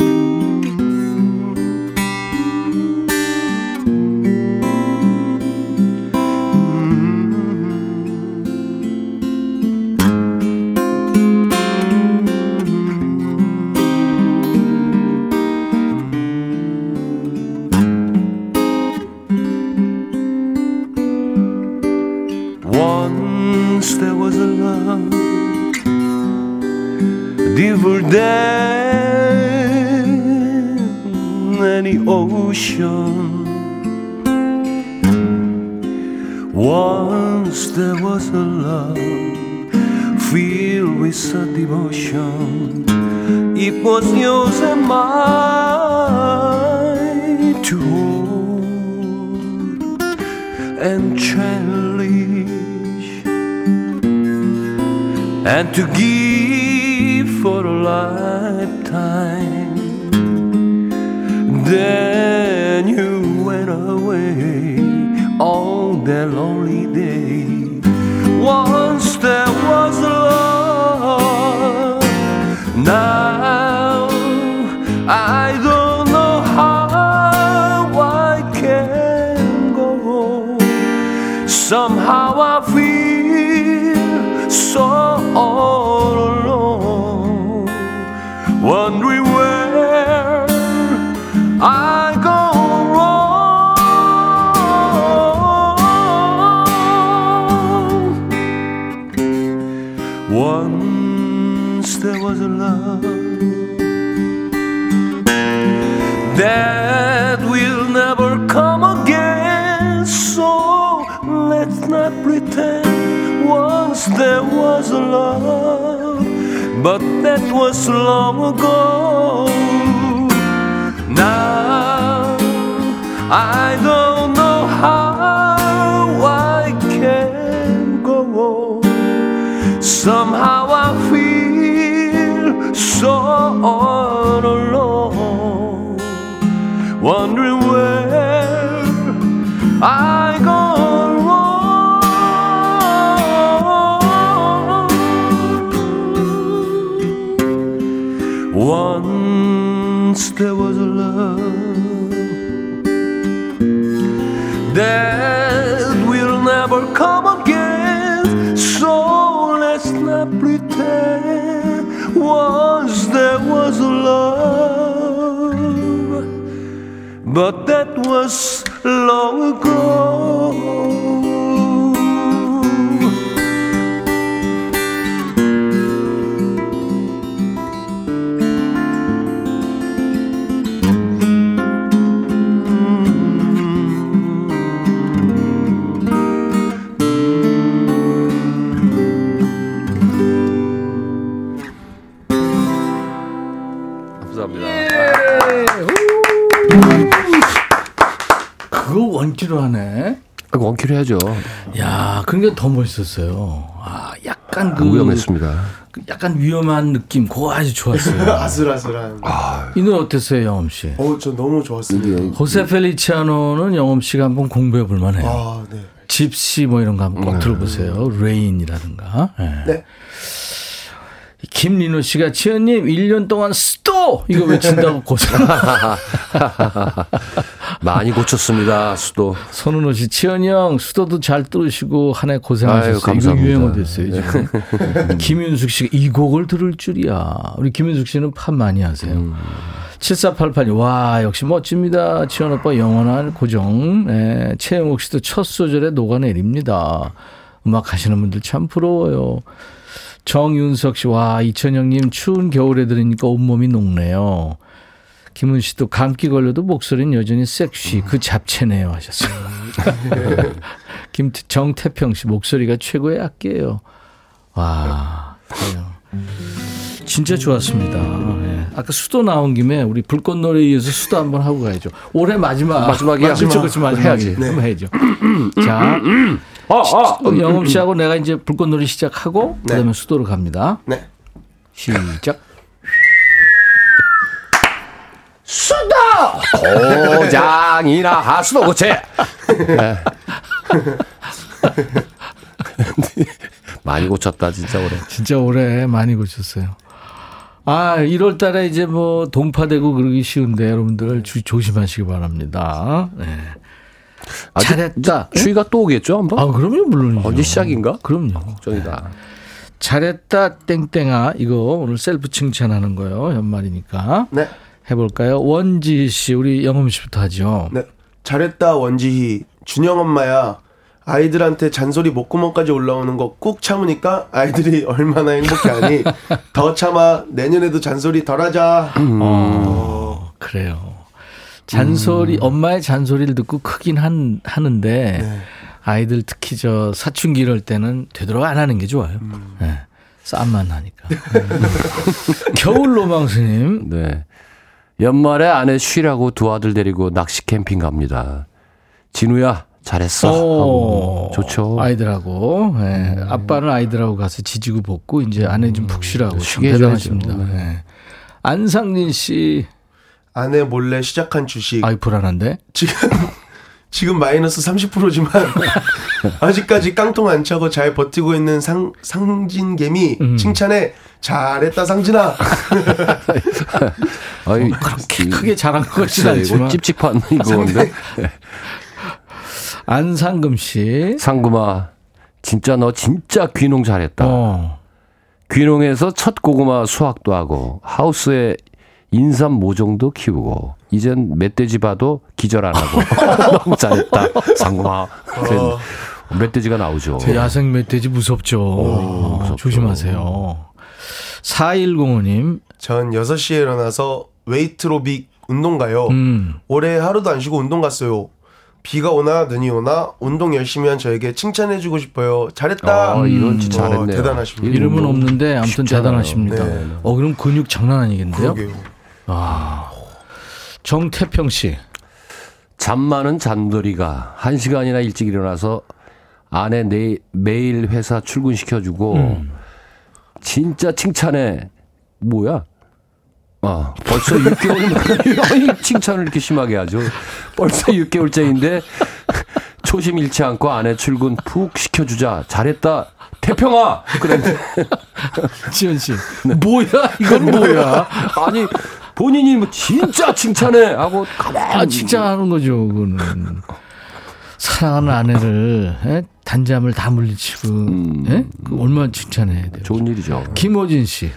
원키로 하네. 원키로 해야죠. 야, 그게 더 멋있었어요. 아, 약간 그 위험했습니다. 그 약간 위험한 느낌, 그거 아주 좋았어요. 아슬아슬한. 이 노래 어땠어요, 영엄 씨? 어, 저 너무 좋았습니다. 호세 펠리치아노는 영엄 씨가 한번 공부해 볼 만해요. 아, 네. 집시 뭐 이런 거 한번 꼭 들어보세요. Rain이라든가. 예. 네. 김민호 씨가 지연님 1년 동안 스토 이거 외친다고 고생. 많이 고쳤습니다. 수도. 손은호 씨, 치현이 형 수도도 잘 들으시고 한 해 고생하셨어요. 아유, 감사합니다. 유행어 됐어요 지금. 김윤숙 씨가 이 곡을 들을 줄이야. 우리 김윤숙 씨는 팝 많이 하세요. 7488님, 와, 역시 멋집니다. 치현 오빠 영원한 고정. 예, 최영욱 씨도 첫 소절에 녹아내립니다. 음악 하시는 분들 참 부러워요. 정윤석 씨, 와, 이천영님 추운 겨울에 들으니까 온몸이 녹네요. 김은 씨도 감기 걸려도 목소리는 여전히 섹시 그 잡채네요 하셨어요. 김 정태평 씨 목소리가 최고의 악기예요. 와, 그래요. 진짜 좋았습니다. 예. 아까 수도 나온 김에 우리 불꽃놀이에 이어서 수도 한번 하고 가야죠. 올해 마지막 마지막이야? 그렇죠, 그렇죠. 마지막 해야지. 한번 해야죠. 자, 어, 영음 씨하고 내가 이제 불꽃놀이 시작하고 그다음에 수도로 갑니다. 네. 시작. 고장이나 하수도 고체. 네. 많이 고쳤다 진짜 올해. 진짜 올해 많이 고쳤어요. 아, 1월 달에 이제 뭐 동파되고 그러기 쉬운데 여러분들 주, 조심하시기 바랍니다. 네. 아직 잘했다. 추위가 또 오겠죠 한번? 아, 그럼요, 물론이죠. 언제 시작인가? 그럼요. 걱정이다. 잘했다, 땡땡아. 이거 오늘 셀프 칭찬하는 거예요. 연말이니까. 네. 해볼까요? 원지 씨, 우리 영음 씨부터 하죠. 네. 잘했다, 원지희. 준영 엄마야. 아이들한테 잔소리 목구멍까지 올라오는 거 꾹 참으니까 아이들이 얼마나 행복해하니 더 참아 내년에도 잔소리 덜 하자 어, 그래요. 잔소리, 엄마의 잔소리를 듣고 크긴 한, 하는데, 아이들 특히 저 사춘기 이럴 때는 되도록 안 하는 게 좋아요. 네. 싸움만 하니까. 겨울 로망스님. 네. 연말에 아내 쉬라고 두 아들 데리고 낚시 캠핑 갑니다. 진우야 잘했어. 하고 좋죠. 아이들하고. 예. 아빠는 아이들하고 가서 지지고 볶고, 이제 아내 좀 푹 쉬라고. 참 쉬게. 대단하십니다. 예. 안상진 씨. 아내 몰래 시작한 주식 아이, 불안한데? 지금 지금 마이너스 30%지만 아직까지 깡통 안 차고 잘 버티고 있는 상 상진개미 음. 칭찬해 잘했다 상진아 아이, 그렇게 크게 잘한 것 같진 글쎄, 않지만. 이거 찝찝한 이거인데. 안상금 씨. 상구마, 진짜 너 진짜 귀농 잘했다. 어. 귀농에서 첫 고구마 수확도 하고 하우스에 인삼 모종도 키우고 이젠 멧돼지 봐도 기절 안 하고 너무 잘했다. 상구마. 그래, 멧돼지가 나오죠. 제 야생 멧돼지 무섭죠. 어, 무섭죠. 조심하세요. 4105님, 전 6시에 일어나서 웨이트로빅 운동 가요 음, 올해 하루도 안 쉬고 운동 갔어요 비가 오나 눈이 오나 운동 열심히 한 저에게 칭찬해주고 싶어요 잘했다 아, 이건 진짜 어, 잘했네요. 대단하십니다 이름은 없는데 아무튼 쉽지 않아요. 대단하십니다. 네. 어, 그럼 근육 장난 아니겠는데요? 그러게요 정태평 씨, 잠 많은 잠돌이가 한 시간이나 일찍 일어나서 아내 내, 매일 회사 출근시켜주고 진짜 칭찬해. 뭐야? 아, 벌써 6개월, 아니, 칭찬을 이렇게 심하게 하죠. 벌써 6개월째인데 초심 잃지 않고 아내 출근 푹 시켜주자. 잘했다. 태평아. 그래. 지현 씨. 뭐야? 이건 뭐야? 아니 본인이 뭐 진짜 칭찬해 하고 가만히 아, 칭찬하는 거죠, 그거는. 사랑하는 아내를 에? 단잠을 다 물리치고 에? 그 얼마나 칭찬해야 돼요. 좋은 일이죠. 김호진 씨.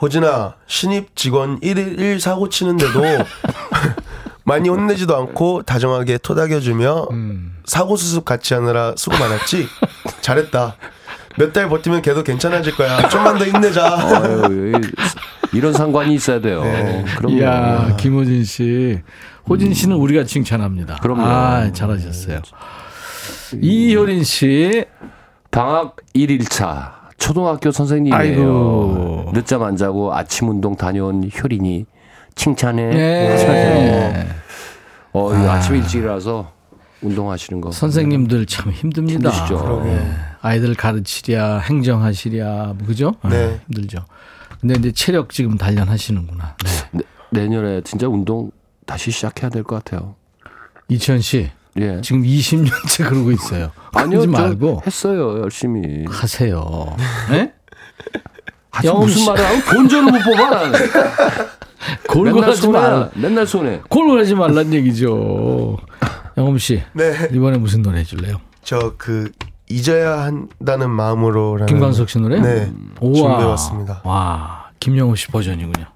호진아 신입 직원 1일 1 사고 치는데도 많이 혼내지도 않고 다정하게 토닥여주며 사고 수습 같이 하느라 수고 많았지 잘했다 몇 달 버티면 걔도 괜찮아질 거야 좀만 더 힘내자 아유, 이- 이런 상관이 있어야 돼요. 그럼요. 이야, 김호진 씨. 호진 씨는 우리가 칭찬합니다. 그럼요. 아, 잘하셨어요. 이효린 씨. 방학 1일차 초등학교 선생님이에요. 아이고. 늦잠 안 자고 아침 운동 다녀온 효린이 칭찬해. 네. 어, 이 아침 일찍이라서 운동하시는 거. 선생님들 참 힘듭니다. 힘드시죠. 네. 아이들 가르치랴, 행정하시랴, 뭐 그죠? 네. 힘들죠. 근데 이제 체력 지금 단련하시는구나. 네. 내- 내년에 진짜 운동 다시 시작해야 될 것 같아요. 이천 씨. 예. 지금 20년째 그러고 있어요. 아니요, 말고 했어요 열심히. 하세요. 네? 영음 무슨 씨. 말을 하고 본전을 못 뽑아 나는. 골고 맨날 하지 손해. 마. 맨날 손해. 골고 하지 말란 얘기죠. 영엄 씨. 네. 이번에 무슨 노래 해줄래요? 저 그 잊어야 한다는 마음으로라는 김광석 씨 노래? 네 우와. 준비해왔습니다 와, 김영호 씨 버전이군요.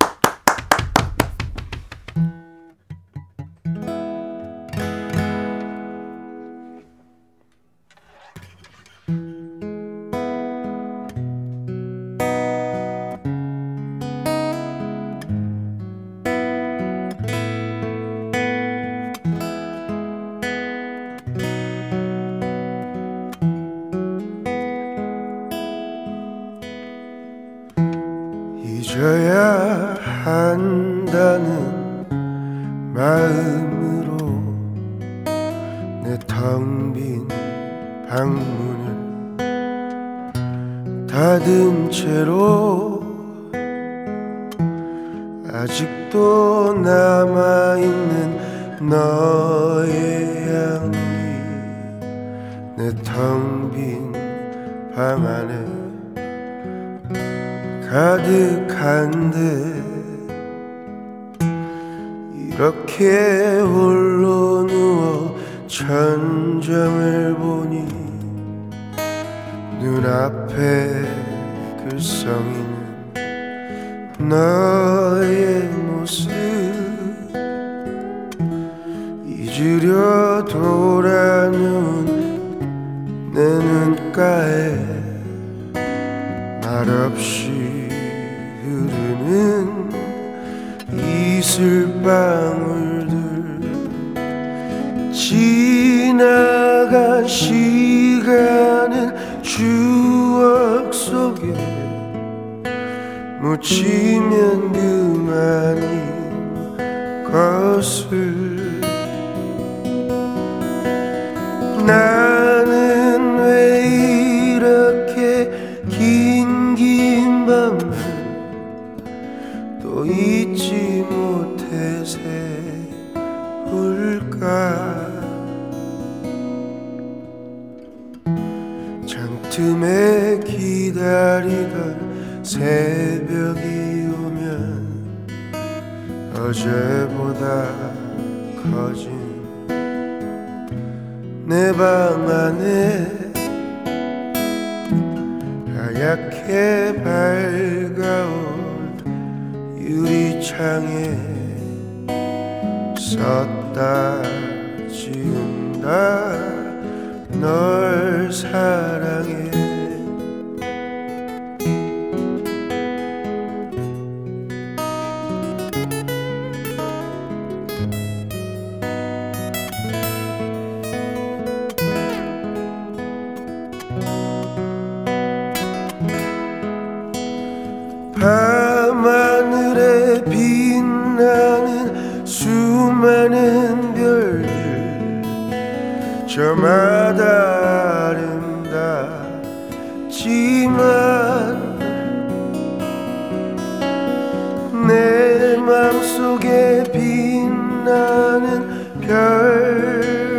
글썽이는 너의 모습 잊으려 돌아 묻히면 그만인 어제보다 커진 내 방 안에 하얗게 밝아온 유리창에 썼다. 지운다 널 사랑 맘속에 빛나는 별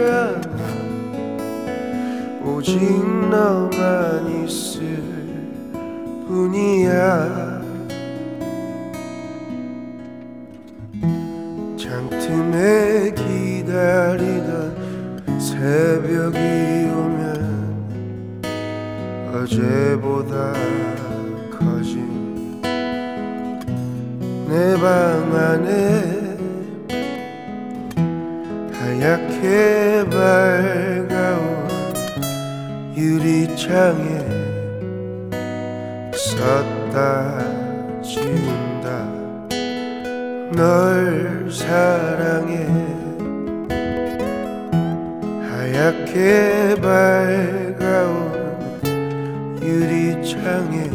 하나. 오직 너만 있을 뿐이야. 장틈에 기다리던 새벽이 오면 어제보다 내 방 안에 하얗게 밝아온 유리창에 썼다 지운다. 널 사랑해. 하얗게 밝아온 유리창에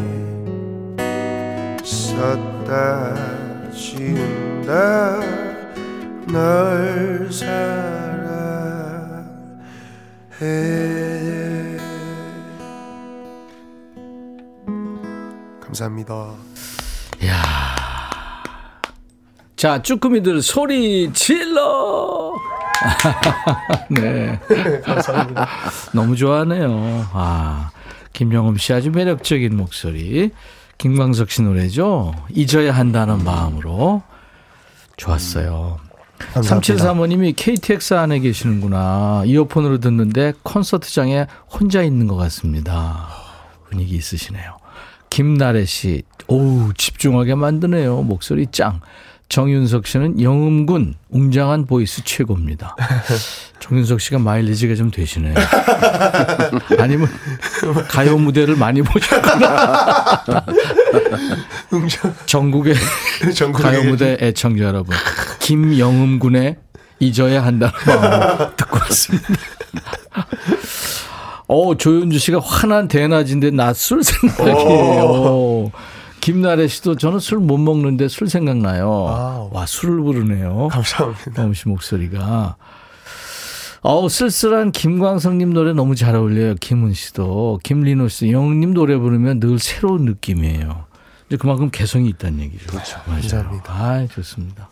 썼다 널 사랑해 감사합니다. 자, 쭈꾸미들 소리 질러! 네. 감사합니다. 너무 좋아하네요. 아, 김영음 씨 아주 매력적인 목소리. 김광석 씨 노래죠. 잊어야 한다는 마음으로. 좋았어요. 감사합니다. 3735님이 KTX 안에 계시는구나. 이어폰으로 듣는데 콘서트장에 혼자 있는 것 같습니다. 분위기 있으시네요. 김나래 씨, 오우, 집중하게 만드네요. 목소리 짱. 정윤석 씨는 영음군, 웅장한 보이스 최고입니다. 정윤석 씨가 마일리지가 좀 되시네요. 아니면 가요 무대를 많이 보셨구나. 전국의 전국에 가요 무대 애청자 여러분, 김영음 군의 잊어야 한다는 마음 듣고 왔습니다. 어, 조윤주 씨가 환한 대낮인데 낮술 생각이에요. 김나래 씨도 저는 술 못 먹는데 술 생각나요. 와우. 와, 술을 부르네요. 감사합니다. 영음 씨 목소리가. 어우, 쓸쓸한 김광석님 노래 너무 잘 어울려요. 김은 씨도. 김리노 씨, 영님 노래 부르면 늘 새로운 느낌이에요. 그만큼 개성이 있다는 얘기죠. 그렇죠. 맞아요. 감사합니다. 아, 좋습니다.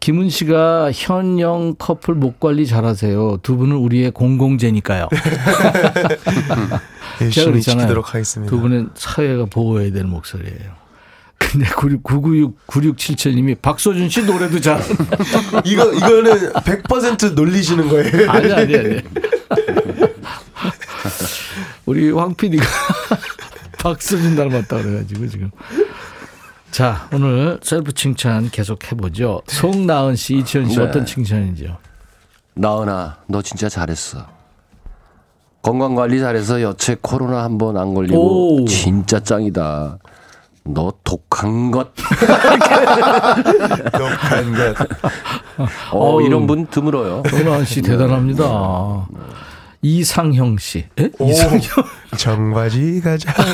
김은 씨가 현영 커플 목 관리 잘하세요. 두 분은 우리의 공공재니까요. 열심히. 지키도록 하겠습니다. 두 분은 사회가 보호해야 될 목소리예요. 근데 996, 9677님이 박소준 씨 노래도 잘. 이거 이거는 100% 놀리시는 거예요. 아니, 아니, 아니. 우리 황 PD가 박수진 닮았다 그래가지고 지금. 자, 오늘 셀프 칭찬 계속 해보죠. 송나은 씨, 이치현 씨 네. 어떤 칭찬이죠? 나은아, 너 진짜 잘했어. 건강 관리 잘해서 여체 코로나 한 번 안 걸리고 오. 진짜 짱이다. 너 독한 것. 독한 것. 어. 이런 분 드물어요. 송나은 씨 대단합니다. 이상형 씨. 에? 이상형? 정바지가 자라.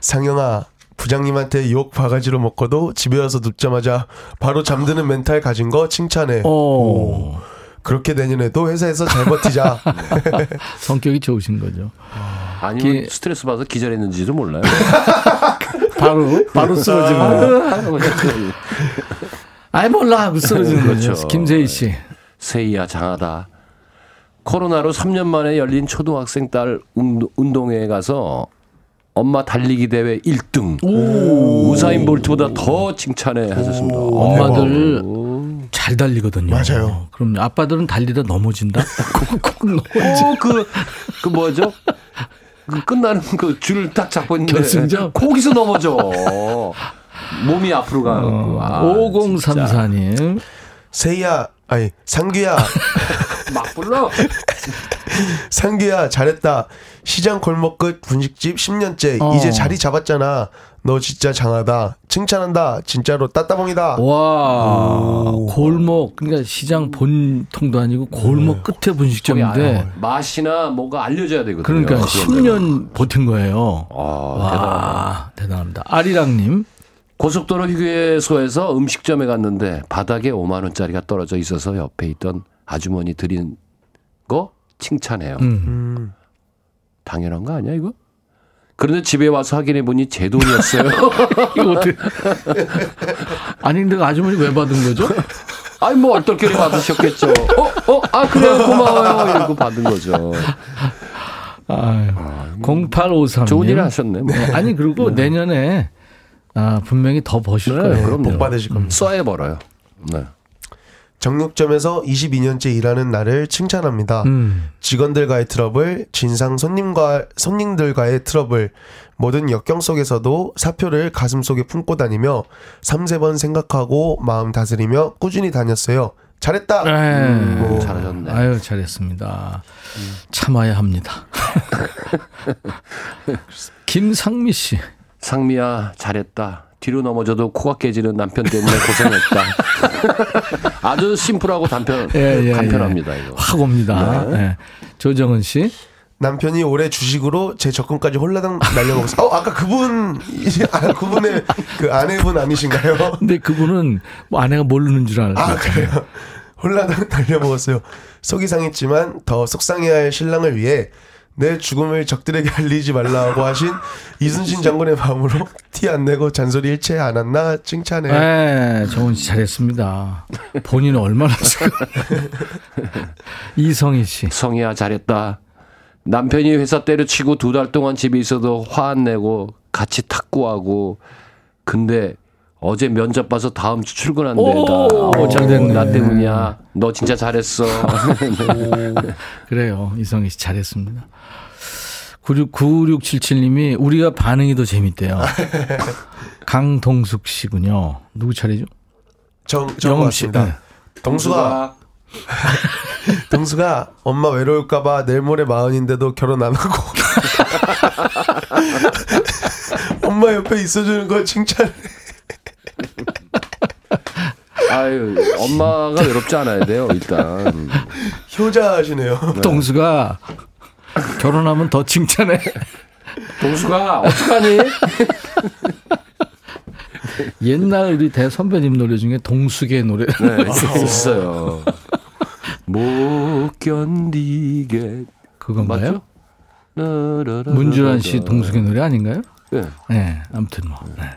상영아, 부장님한테 욕 바가지로 먹고도 집에 와서 눕자마자 바로 잠드는 멘탈 가진 거 칭찬해. 어, 그렇게 내년에도 회사에서 잘 버티자. 성격이 좋으신 거죠. 아니면 기- 스트레스 받아서 기절했는지도 몰라요. 바로, 바로 쓰러지는 거. 아이, 몰라. 하고 쓰러지는 거죠. 그렇죠. 김세희 씨. 세이야 장하다. 코로나로 3년 만에 열린 초등학생 딸 운동- 운동회에 가서 엄마 달리기 대회 1등. 우사인 볼트보다 더 칭찬해 하셨습니다. 엄마들 오, 잘 달리거든요. 맞아요. 그럼 아빠들은 달리다 넘어진다? 콕콕 넘어지. 오, 그, 그 뭐죠? 그 끝나는 그 줄을 딱 잡고 있는데 결승전? 거기서 넘어져. 몸이 앞으로 가고. 아, 진짜. 5034님. 세이야, 아니 상규야, 막 불러. 상규야 잘했다. 시장 골목 끝 분식집 10년째 어. 이제 자리 잡았잖아. 너 진짜 장하다. 칭찬한다. 진짜로 따따봉이다. 와, 골목, 그러니까 시장 본통도 아니고 골목 끝에 거기 분식점인데, 아, 맛이나 뭐가 알려져야 되거든요. 그러니까 그런 10년 버틴 거예요. 아. 와, 대단합니다. 아리랑님. 고속도로 휴게소에서 음식점에 갔는데 바닥에 5만 원짜리가 떨어져 있어서 옆에 있던 아주머니 드린 거 칭찬해요. 음. 당연한 거 아니야 이거? 그런데 집에 와서 확인해 보니 제 돈이었어요. 이거 어떻게. 아니, 근데 그 아주머니 왜 받은 거죠? 아니 뭐 얼떨결에 받으셨겠죠. 어, 어, 아 그래 고마워요 이러고 받은 거죠. 아유, 0853. 좋은 일 하셨네. 뭐. 아니 그리고 내년에 아, 분명히 더 버실 네, 거예요. 그럼요. 복 받으실 겁니다. 쏴야 벌어요. 네. 정육점에서 22년째 일하는 나를 칭찬합니다. 음. 직원들과의 트러블, 진상 손님과 손님들과의 트러블, 모든 역경 속에서도 사표를 가슴 속에 품고 다니며 3, 4번 생각하고 마음 다스리며 꾸준히 다녔어요. 잘했다. 네. 오. 잘하셨네. 아유 잘했습니다. 참아야 합니다. 김상미 씨. 상미야 잘했다. 뒤로 넘어져도 코가 깨지는 남편 때문에 고생했다. 아주 심플하고 단편 예, 예, 간편합니다 이거. 확 옵니다. 네. 조정은 씨. 남편이 올해 주식으로 제 적금까지 홀라당 날려먹었어요. 어, 아까 그분, 아, 그분의 그 아내분 아니신가요? 근데 그분은 뭐 아내가 모르는 줄 알고. 아, 그래요? 홀라당 날려먹었어요. 속이 상했지만 더 속상해야 할 신랑을 위해 내 죽음을 적들에게 알리지 말라고 하신 이순신 장군의 마음으로 티 안 내고 잔소리 일체 안 했나 칭찬해. 네, 정은 씨 잘했습니다. 본인은 얼마나 지금. 이성희 씨. 성희야 잘했다. 남편이 회사 때려치고 두 달 동안 집에 있어도 화 안 내고 같이 탁구하고 근데 어제 면접 봐서 다음 주 출근한대. 오, 나, 잘 됐네. 나 때문이야. 너 진짜 잘했어. 그래요. 이성희 씨 잘했습니다. 96, 9677님이 우리가 반응이 더 재밌대요. 강동숙 씨군요. 누구 차례죠? 정, 정 영음 씨. 네. 동수가 동수가 엄마 외로울까봐 내일 모레 마흔인데도 결혼 안 하고 엄마 옆에 있어주는 거 칭찬해. 아유, 엄마가 외롭지 않아야 돼요, 일단. 효자하시네요. 동수가 결혼하면 더 칭찬해. 동수가 어떡하니? 옛날 우리 대 선배님 노래 중에 동숙의 노래. 네, 있어요. 못 견디게. 그건가요? 맞죠? 문주란 씨 동숙의 노래 아닌가요? 네. 네, 아무튼 뭐. 네.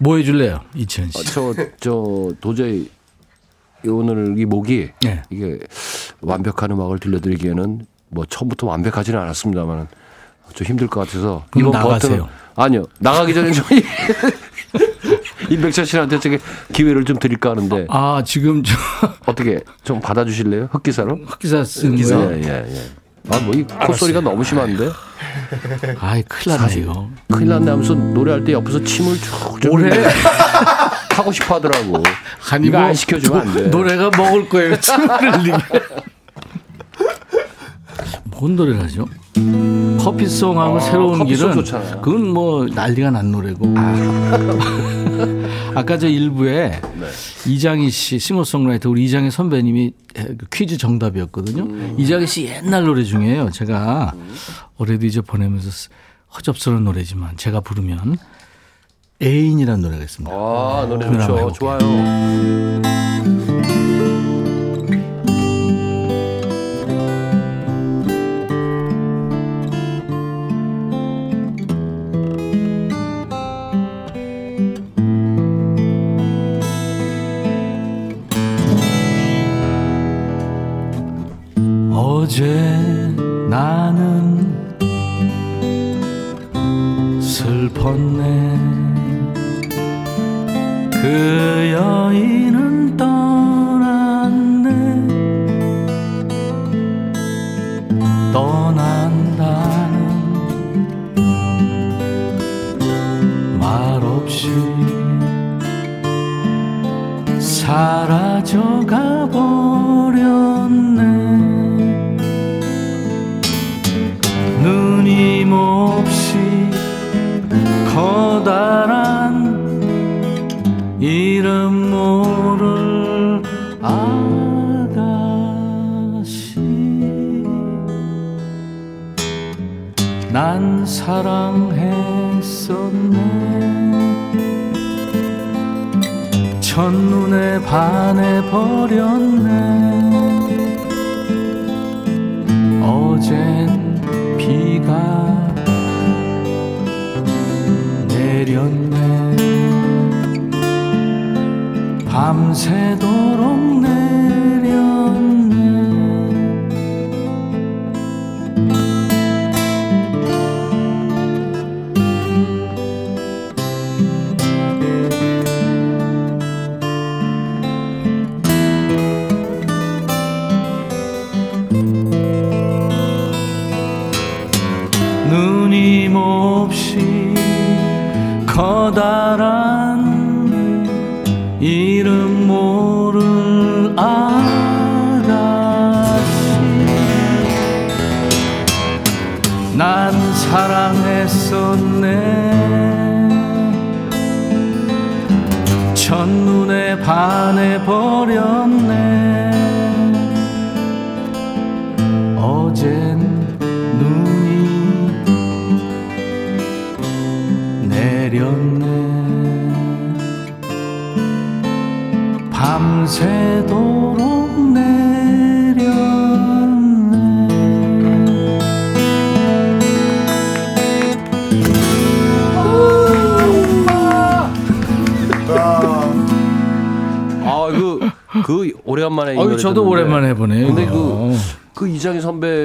뭐 해줄래요, 이천 씨? 저, 저, 도저히 오늘 이 목이 네. 이게 완벽한 음악을 들려드리기에는 뭐 처음부터 완벽하지는 않았습니다만 좀 힘들 것 같아서 이번 나가세요. 버튼은 아니요 나가기 전에 좀 임백천 씨한테 저기 기회를 좀 드릴까 하는데 아 지금 저 어떻게 좀 받아주실래요? 흑기사로? 흑기사 쓴 예, 거. 예, 예. 아, 뭐, 이 콧소리가 너무 심한데? 아이 큰일 났네 이거. 큰일 났네 하면서 노래할 때 옆에서 침을 쭉 올해 하고 싶어 하더라고. 아니 이거 뭐 안 시켜주면 안 돼. 노래가 먹을 거예요. 침을 흘리게. 뭔 노래를 하죠? 커피송하고 새로운 아, 커피송 길은 좋잖아요. 그건 뭐 난리가 난 노래고. 아 까 저 일부에 네. 이장희 씨 싱어송라이터 우리 이장희 선배님이 그 퀴즈 정답이었거든요. 음. 이장희 씨 옛날 노래 중에요. 제가 올해도 이제 보내면서 쓰- 허접스러운 노래지만 제가 부르면 애인이라는 노래가 있습니다. 아, 노래 좋죠. 좋아요.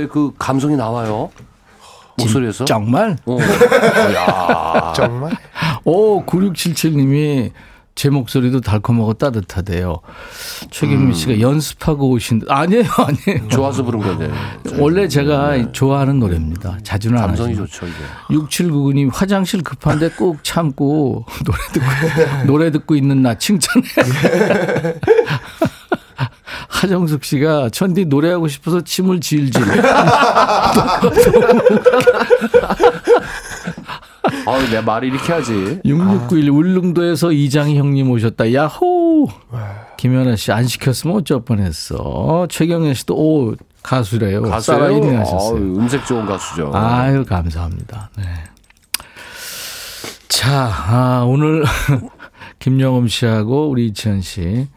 그 감성이 나와요. 목소리에서. 정말? 어. 야. 정말? 오, 9677님이 제 목소리도 달콤하고 따뜻하대요. 최경민 씨가 연습하고 오신, 아니에요, 아니에요. 좋아서 부른 건데. 원래 제가 좋아하는 노래입니다. 자주는 안 감성이. 좋죠, 이게. 6799님 화장실 급한데 꼭 참고 노래 듣고 노래 듣고 있는 나 칭찬해. 하정숙 씨가 천디 노래하고 싶어서 침을 질질. 아, 내 말을 이렇게 하지. 6691 울릉도에서 이장희 형님 오셨다. 야호. 김연아 씨 안 시켰으면 어쩔 뻔했어. 최경현 씨도 오 가수래요. 가수예요? 살아있네 아유, 하셨어요. 음색 좋은 가수죠. 아유 감사합니다. 네. 자 아, 오늘 김영엄 씨하고 우리 이치현 씨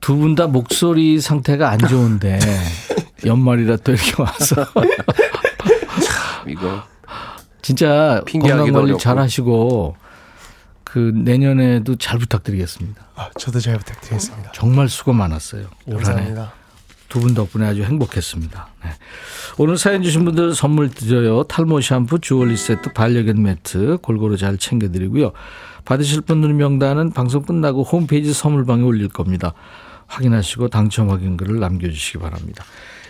두 분 다 목소리 상태가 안 좋은데 연말이라 또 이렇게 와서 이거. 진짜 건강 관리. 잘 하시고 그 내년에도 잘 부탁드리겠습니다. 아, 저도 잘 부탁드리겠습니다. 정말 수고 많았어요. 올 한해 감사합니다. 두분 덕분에 아주 행복했습니다. 네. 오늘 사연 주신 분들 선물 드려요. 탈모 샴푸, 주얼리 세트, 반려견 매트 골고루 잘 챙겨드리고요. 받으실 분들 명단은 방송 끝나고 홈페이지 선물방에 올릴 겁니다. 확인하시고 당첨 확인 글을 남겨주시기 바랍니다.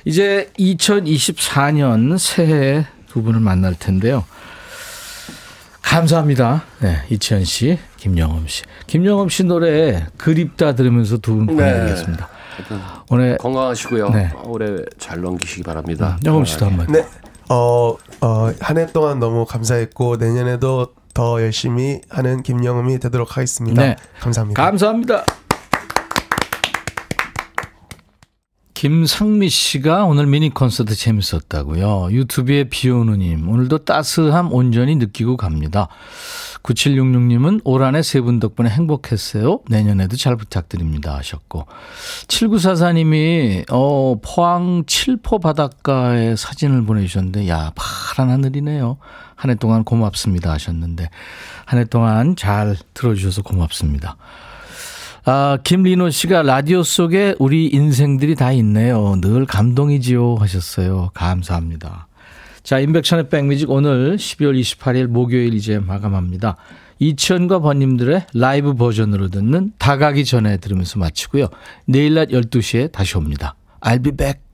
이제 2024년 새해 두 분을 만날 텐데요. 감사합니다. 네, 이치현 씨, 김영엄 씨. 김영엄 씨 노래 그립다 들으면서 두분 보내드리겠습니다. 오늘 건강하시고요. 네. 올해 잘 넘기시기 바랍니다. 영엄 씨도 한번. 네. 어, 어, 한 해 동안 너무 감사했고 내년에도 더 열심히 하는 김영음이 되도록 하겠습니다. 네. 감사합니다. 감사합니다. 김상미 씨가 오늘 미니 콘서트 재밌었다고요. 유튜브에 비 오느님 오늘도 따스함 온전히 느끼고 갑니다. 9766님은 올 한해 세 분 덕분에 행복했어요. 내년에도 잘 부탁드립니다 하셨고 7944님이 어, 포항 칠포 바닷가에 사진을 보내주셨는데 야 파란 하늘이네요. 한 해 동안 고맙습니다 하셨는데 한 해 동안 잘 들어주셔서 고맙습니다. 아, 김리노 씨가 라디오 속에 우리 인생들이 다 있네요. 늘 감동이지요 하셨어요. 감사합니다. 자, 인백션의 백뮤직 오늘 12월 28일 목요일 이제 마감합니다. 이치현과 번님들의 라이브 버전으로 듣는 다가기 전에 들으면서 마치고요. 내일 낮 12시에 다시 옵니다. I'll be back.